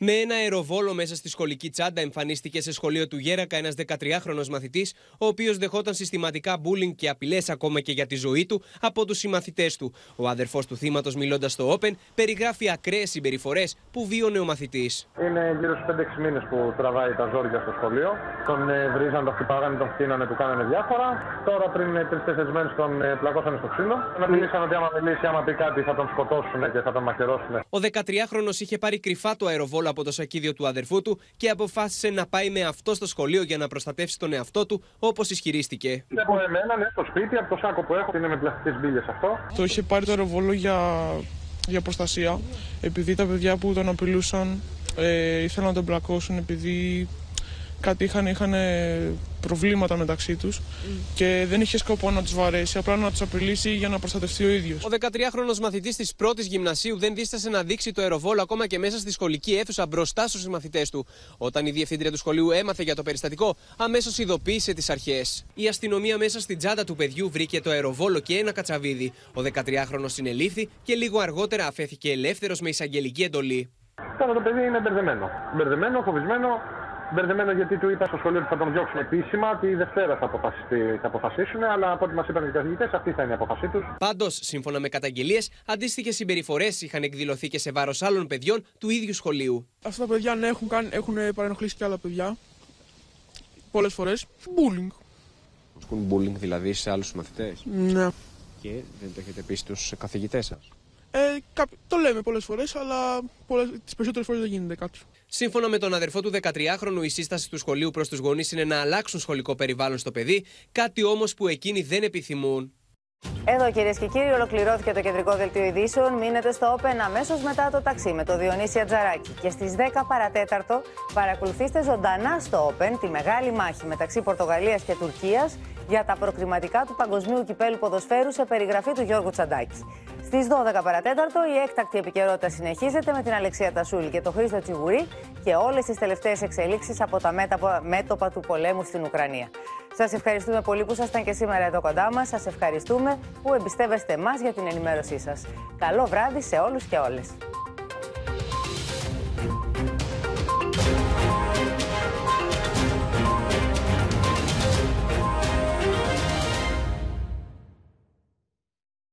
Με ένα αεροβόλο μέσα στη σχολική τσάντα εμφανίστηκε σε σχολείο του Γέρακα ένας 13χρονο μαθητής, ο οποίος δεχόταν συστηματικά bullying και απειλές ακόμα και για τη ζωή του από τους συμμαθητές του. Ο αδερφός του θύματος, μιλώντας στο Open, περιγράφει ακραίες συμπεριφορές που βίωνε ο μαθητής. Είναι γύρω στους 5-6 μήνες που τραβάει τα ζόρια στο σχολείο. Τον ε, βρίζαν, τον χτυπάγανε, τον φτύνανε, του κάνανε διάφορα. Τώρα πριν 3-4 μέρες τον ε, πλακώσανε στο ξύλο. Να μιλήσαν ότι άμα μιλήσει, άμα πει κάτι θα τον σκοτώσουν και θα τον μαχαιρώσουν. Ο 13χρονο είχε πάρει κρυφά το αεροβόλο από το σακίδιο του αδερφού του και αποφάσισε να πάει με αυτό στο σχολείο για να προστατεύσει τον εαυτό του, όπως ισχυρίστηκε. Από εμένα, ναι, στο σπίτι, από το σάκο που έχω, είναι με πλαστικές μπύλες αυτό. Το είχε πάρει το αεροβόλο για, για προστασία, επειδή τα παιδιά που τον απειλούσαν ε, ήθελαν να τον πλακώσουν, επειδή κάτι είχαν, είχαν προβλήματα μεταξύ τους και δεν είχε σκοπό να τους βαρέσει, απλά να τους απειλήσει για να προστατευτεί ο ίδιος. Ο 13χρονο μαθητής της πρώτης γυμνασίου δεν δίστασε να δείξει το αεροβόλο ακόμα και μέσα στη σχολική αίθουσα μπροστά στους μαθητές του. Όταν η διευθύντρια του σχολείου έμαθε για το περιστατικό, αμέσως ειδοποίησε τις αρχές. Η αστυνομία μέσα στην τσάντα του παιδιού βρήκε το αεροβόλο και ένα κατσαβίδι. Ο 13χρονο συνελήφθη και λίγο αργότερα αφέθηκε ελεύθερος με εισαγγελική εντολή. Τώρα το παιδί είναι μπερδεμένο. Μπερδεμένο, φοβισμένο, μπερδεμένο γιατί του είπα στο σχολείο ότι θα τον διώξουν επίσημα, τη Δευτέρα θα, θα αποφασίσουν, αλλά από ό,τι μας είπαν οι καθηγητές, αυτή θα είναι η απόφασή τους. Πάντως, σύμφωνα με καταγγελίες, αντίστοιχες συμπεριφορές είχαν εκδηλωθεί και σε βάρος άλλων παιδιών του ίδιου σχολείου. Αυτά τα παιδιά ναι, έχουν, κάνει, έχουν παρενοχλήσει και άλλα παιδιά. Πολλές φορές. Bullying. Ασκούν bullying δηλαδή σε άλλους μαθητέ. Ναι. Και δεν το έχετε πει στους καθηγητές σας; Ε, το λέμε πολλές φορές, αλλά τις περισσότερες φορές δεν γίνεται κάτι. Σύμφωνα με τον αδερφό του 13χρονου, η σύσταση του σχολείου προς τους γονείς είναι να αλλάξουν σχολικό περιβάλλον στο παιδί, κάτι όμως που εκείνοι δεν επιθυμούν. Εδώ κυρίες και κύριοι, ολοκληρώθηκε το κεντρικό δελτίο ειδήσεων. Μείνετε στο Open αμέσως μετά το ταξί με το Διονύσια Τζαράκη. Και στις 10 παρατέταρτο παρακολουθήστε ζωντανά στο Open τη μεγάλη μάχη μεταξύ Πορτογαλίας και Τουρκίας για τα προκριματικά του Παγκοσμίου Κυπέλου Ποδοσφαίρου σε περιγραφή του Γιώργου Τσαντάκης. Στις 12 παρατέταρτο η έκτακτη επικαιρότητα συνεχίζεται με την Αλεξία Τασούλη και τον Χρήστο Τσιγουρή και όλες τις τελευταίες εξελίξεις από τα μέτωπα του πολέμου στην Ουκρανία. Σας ευχαριστούμε πολύ που ήσασταν και σήμερα εδώ κοντά μας. Σας ευχαριστούμε που εμπιστεύεστε εμά για την ενημέρωσή σας. Καλό βράδυ σε όλους και όλες.